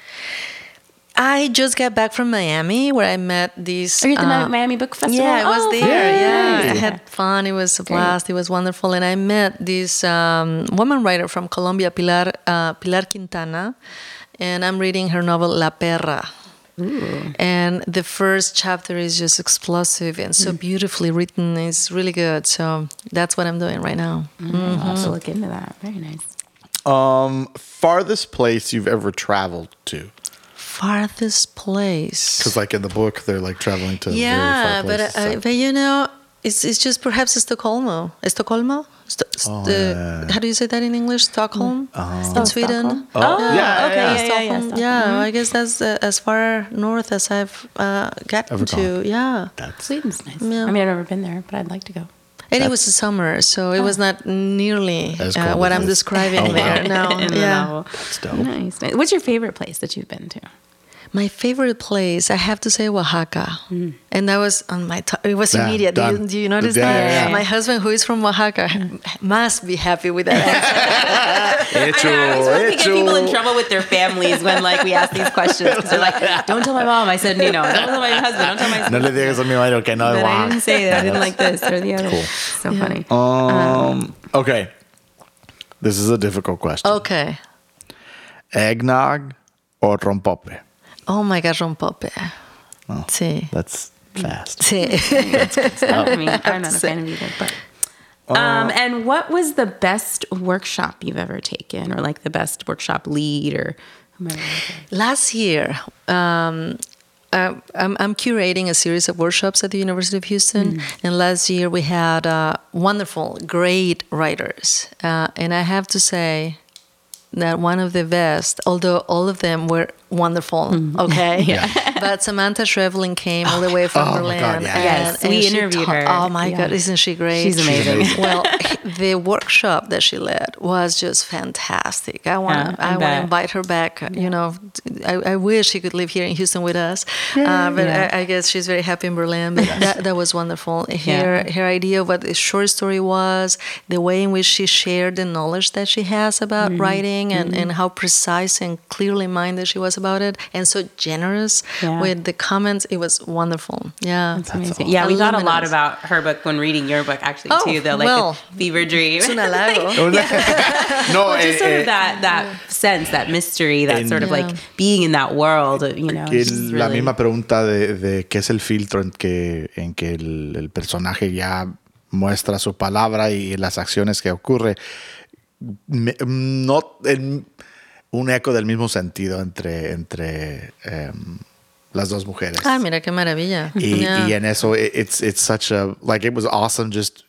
I just got back from Miami where I met these. Are you at the uh, Miami Book Festival? Yeah, I was Oh, there. fun. Yeah, I had fun. It was a blast. It was wonderful, and I met this um, woman writer from Colombia, Pilar uh, Pilar Quintana, and I'm reading her novel La Perra. And the first chapter is just explosive and so beautifully written. It's really good. So that's what I'm doing right now. I'll have to look into that. Very nice. Um, farthest place you've ever traveled to? Farthest place. Because like in the book, they're like traveling to Yeah, very far but places, uh, so- but you know, it's it's just perhaps Stockholm. Stockholm. St- Oh, the- yeah. How do you say that in English? Stockholm in Sweden. Oh, Oh, yeah, okay, yeah, yeah, yeah, yeah. Stockholm. Yeah, I guess that's uh, as far north as I've uh, gotten Ever to. gone. Yeah, That's Sweden's nice. Yeah. I mean, I've never been there, but I'd like to go. and it was the summer, so it was not nearly uh, what I'm describing Oh, wow. there. No, In yeah. That's dope. Nice, nice. What's your favorite place that you've been to? My favorite place, I have to say Oaxaca, mm. and that was on my. T- it was Yeah, immediate. Do you, done. do you notice Yeah, that? yeah, yeah. My husband, who is from Oaxaca, mm. must be happy with that. it's true. I always feel like we get people in trouble with their families when like we ask these questions because they're like, "Don't tell my mom." I said, "You know, don't tell my husband. Don't tell my." No le digas a mi marido que no But I Oaxaca. didn't say that. I didn't like this or the other. Cool. So funny. Um, um, okay. This is a difficult question. okay. Eggnog or rompope? Oh my God, rompope. Oh. Sí. That's fast. Sí. I mean, I'm not a fan of either, but. Um, and what was the best workshop you've ever taken, or like the best workshop lead, or? Last year, um, uh, I'm, I'm curating a series of workshops at the University of Houston, and last year we had uh, wonderful, great writers, uh, and I have to say that one of the best, although all of them were wonderful, okay, but Samanta Schweblin came all the way from Oh my Berlin. God, yeah. Yes, we she interviewed taught- her. Oh my Yeah. God, isn't she great? She's amazing. well, the workshop that she led was just fantastic. I want Yeah, to I I want to invite her back. You know, I, I wish she could live here in Houston with us, uh, but Yeah. I, I guess she's very happy in Berlin. But that, that was wonderful. Her her idea of what the short story was, the way in which she shared the knowledge that she has about Mm-hmm. writing, and, and how precise and clearly minded she was about it, and so generous Yeah. with the comments. It was wonderful. Yeah, That's amazing. Yeah, we thought a lot about her book when reading your book, actually, Oh, too. Though, like well, the Fever Dream. Un halago. no, Just eh, sort eh, of that that sense, that mystery, that En- sort of Yeah. like being in that world. You know, la really- misma pregunta de, de qué es el filtro en que, en que el, el personaje ya muestra su palabra y las acciones que ocurre. Me- no en un eco del mismo sentido entre, entre em, las dos mujeres. Ah, mira qué maravilla. y, Yeah. y en eso it- it's it's such a like it was awesome just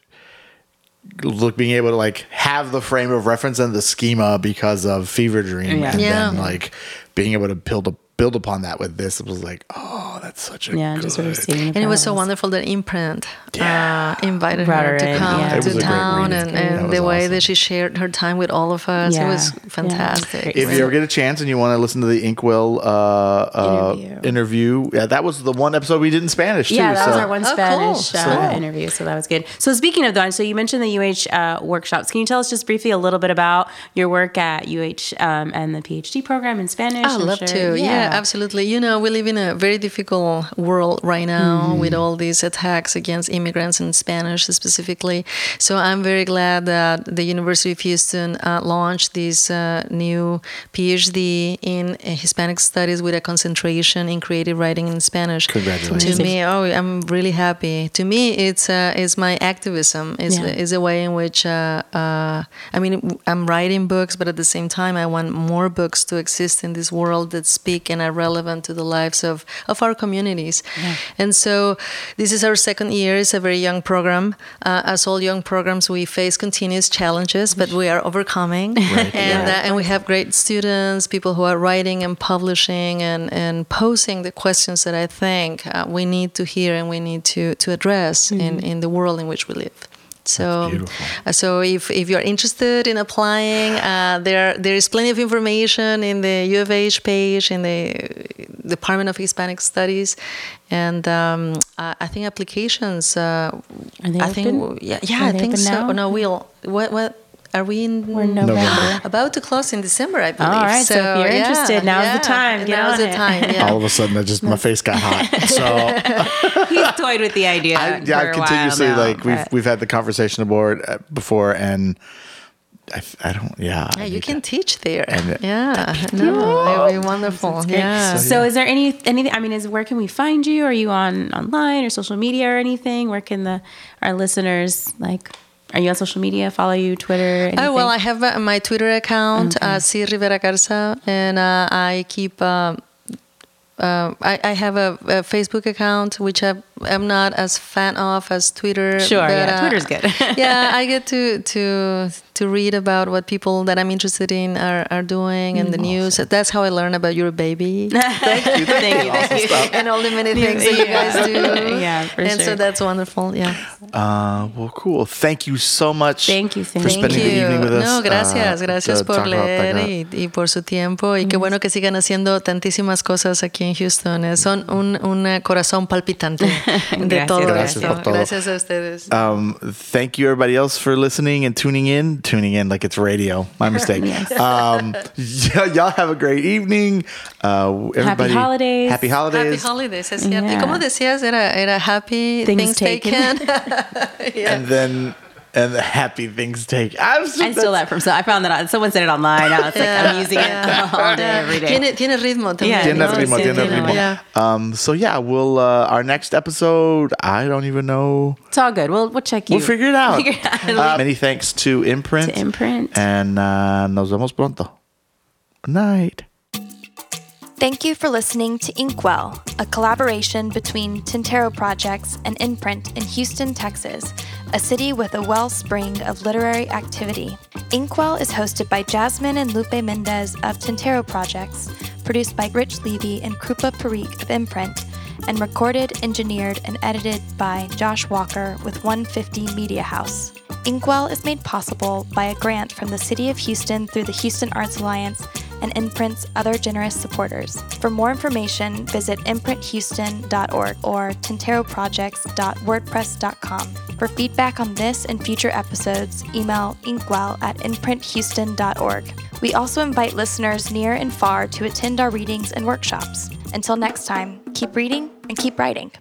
look being able to like have the frame of reference and the schema because of Fever Dream Yeah. and then like being able to build a build upon that with this it was like oh that's such a Yeah, just sort of seeing. And it was so wonderful that Inprint Yeah. uh, invited Brought her, her to in, come yeah. It was a to town, and, and was the way that she shared her time with all of us, it Yeah. was Yeah. fantastic. If you ever get a chance and you want to listen to the Inkwell uh, uh, Interview. interview, yeah, that was the one episode we did in Spanish too. Yeah, that was so- our one Oh, cool. Spanish uh, So- interview, so that was good. So speaking of that, so you mentioned the UH uh, workshops. Can you tell us just briefly a little bit about your work at UH um, and the PhD program in Spanish? I'd love sure- to. Yeah. Absolutely. You know, we live in a very difficult world right now with all these attacks against immigrants and Spanish specifically. So I'm very glad that the University of Houston uh, launched this uh, new PhD in uh, Hispanic Studies with a concentration in creative writing in Spanish. Congratulations. To me, oh, I'm really happy. To me, it's uh, it's my activism. Is Yeah. is a way in which uh, uh, I mean, I'm writing books, but at the same time, I want more books to exist in this world that speak and are relevant to the lives of of our communities. And so, this is our second year. It's a very young program. Uh, as all young programs, we face continuous challenges, but we are overcoming. And uh, and we have great students, people who are writing and publishing and and posing the questions that I think uh, we need to hear and we need to to address in in the world in which we live. So, uh, so if, if you're interested in applying, uh, there there is plenty of information in the U of H page in the Department of Hispanic Studies, and um, I, I think applications. Uh, Are they I think open? yeah, yeah, Are I they think so. now? No, we'll what what are we in? We're in November. About to close in December, I believe. All right, so if you're yeah, interested, now's the time. Get now's the it. time. Yeah. All of a sudden, I just my face got hot. So He's toyed with the idea. I, for yeah, a I continuously while now, like we've but- we've had the conversation aboard uh, before, and I don't. Yeah, I Yeah, you can to- teach there. And- yeah, no, it'll be wonderful. Great. Yeah. So, is there any anything? I mean, is where can we find you? Are you on online or social media or anything? Where can the our listeners like? Are you on social media? Follow you, Twitter? Anything? Oh, well, I have uh, my Twitter account, uh, C. Rivera Garza, and uh, I keep. Uh, uh, I, I have a, a Facebook account which I, I'm not as fan of as Twitter. Sure, but, yeah, uh, Twitter's good. yeah, I get to to to read about what people that I'm interested in are, are doing and the news. That's how I learn about your baby. thank you, thank you, thank you. and all the many things that you guys do. Yeah, for and so that's wonderful. Yeah. Uh, well, cool. Thank you so much. Thank you, for thank spending Thank the evening with us. No, gracias, uh, gracias por leer y, y por su tiempo y qué bueno que sigan haciendo tantísimas cosas aquí en Houston. Eh, Son un, un corazón palpitante de todo gracias esto. por todo. Gracias a ustedes. Um, thank you, everybody else, for listening and tuning in. Tuning in like it's radio. My mistake. um, y- y'all have a great evening. Uh, everybody, holidays. Happy holidays. Happy holidays. Es cierto. ¿Y cómo decías? Era, era happy Things things, taken. yeah. And then, and the happy things take. I, was, I stole that from so I found that on, someone said it online. Now it's like I'm using it all day, every day. Tiene, tiene ritmo también. Yeah, Tiene ¿no? ritmo, Sí, tiene tiene- ritmo. yeah. Um, so yeah, we'll uh, our next episode. I don't even know. It's all good. We'll we'll check you. We'll figure it out. Figure it out. Uh, many thanks to Inprint. To Inprint. And uh, nos vemos pronto. Good night. Thank you for listening to Inkwell, a collaboration between Tintero Projects and Inprint in Houston, Texas, a city with a wellspring of literary activity. Inkwell is hosted by Jasminne and Lupe Mendez of Tintero Projects, produced by Rich Levy and Krupa Parikh of Inprint, and recorded, engineered, and edited by Josh Walker with 150 Media House. Inkwell is made possible by a grant from the City of Houston through the Houston Arts Alliance and Inprint's other generous supporters. For more information, visit inprinthouston.org or tinteroprojects.wordpress.com. For feedback on this and future episodes, email inkwell at inprinthouston.org. We also invite listeners near and far to attend our readings and workshops. Until next time, keep reading and keep writing.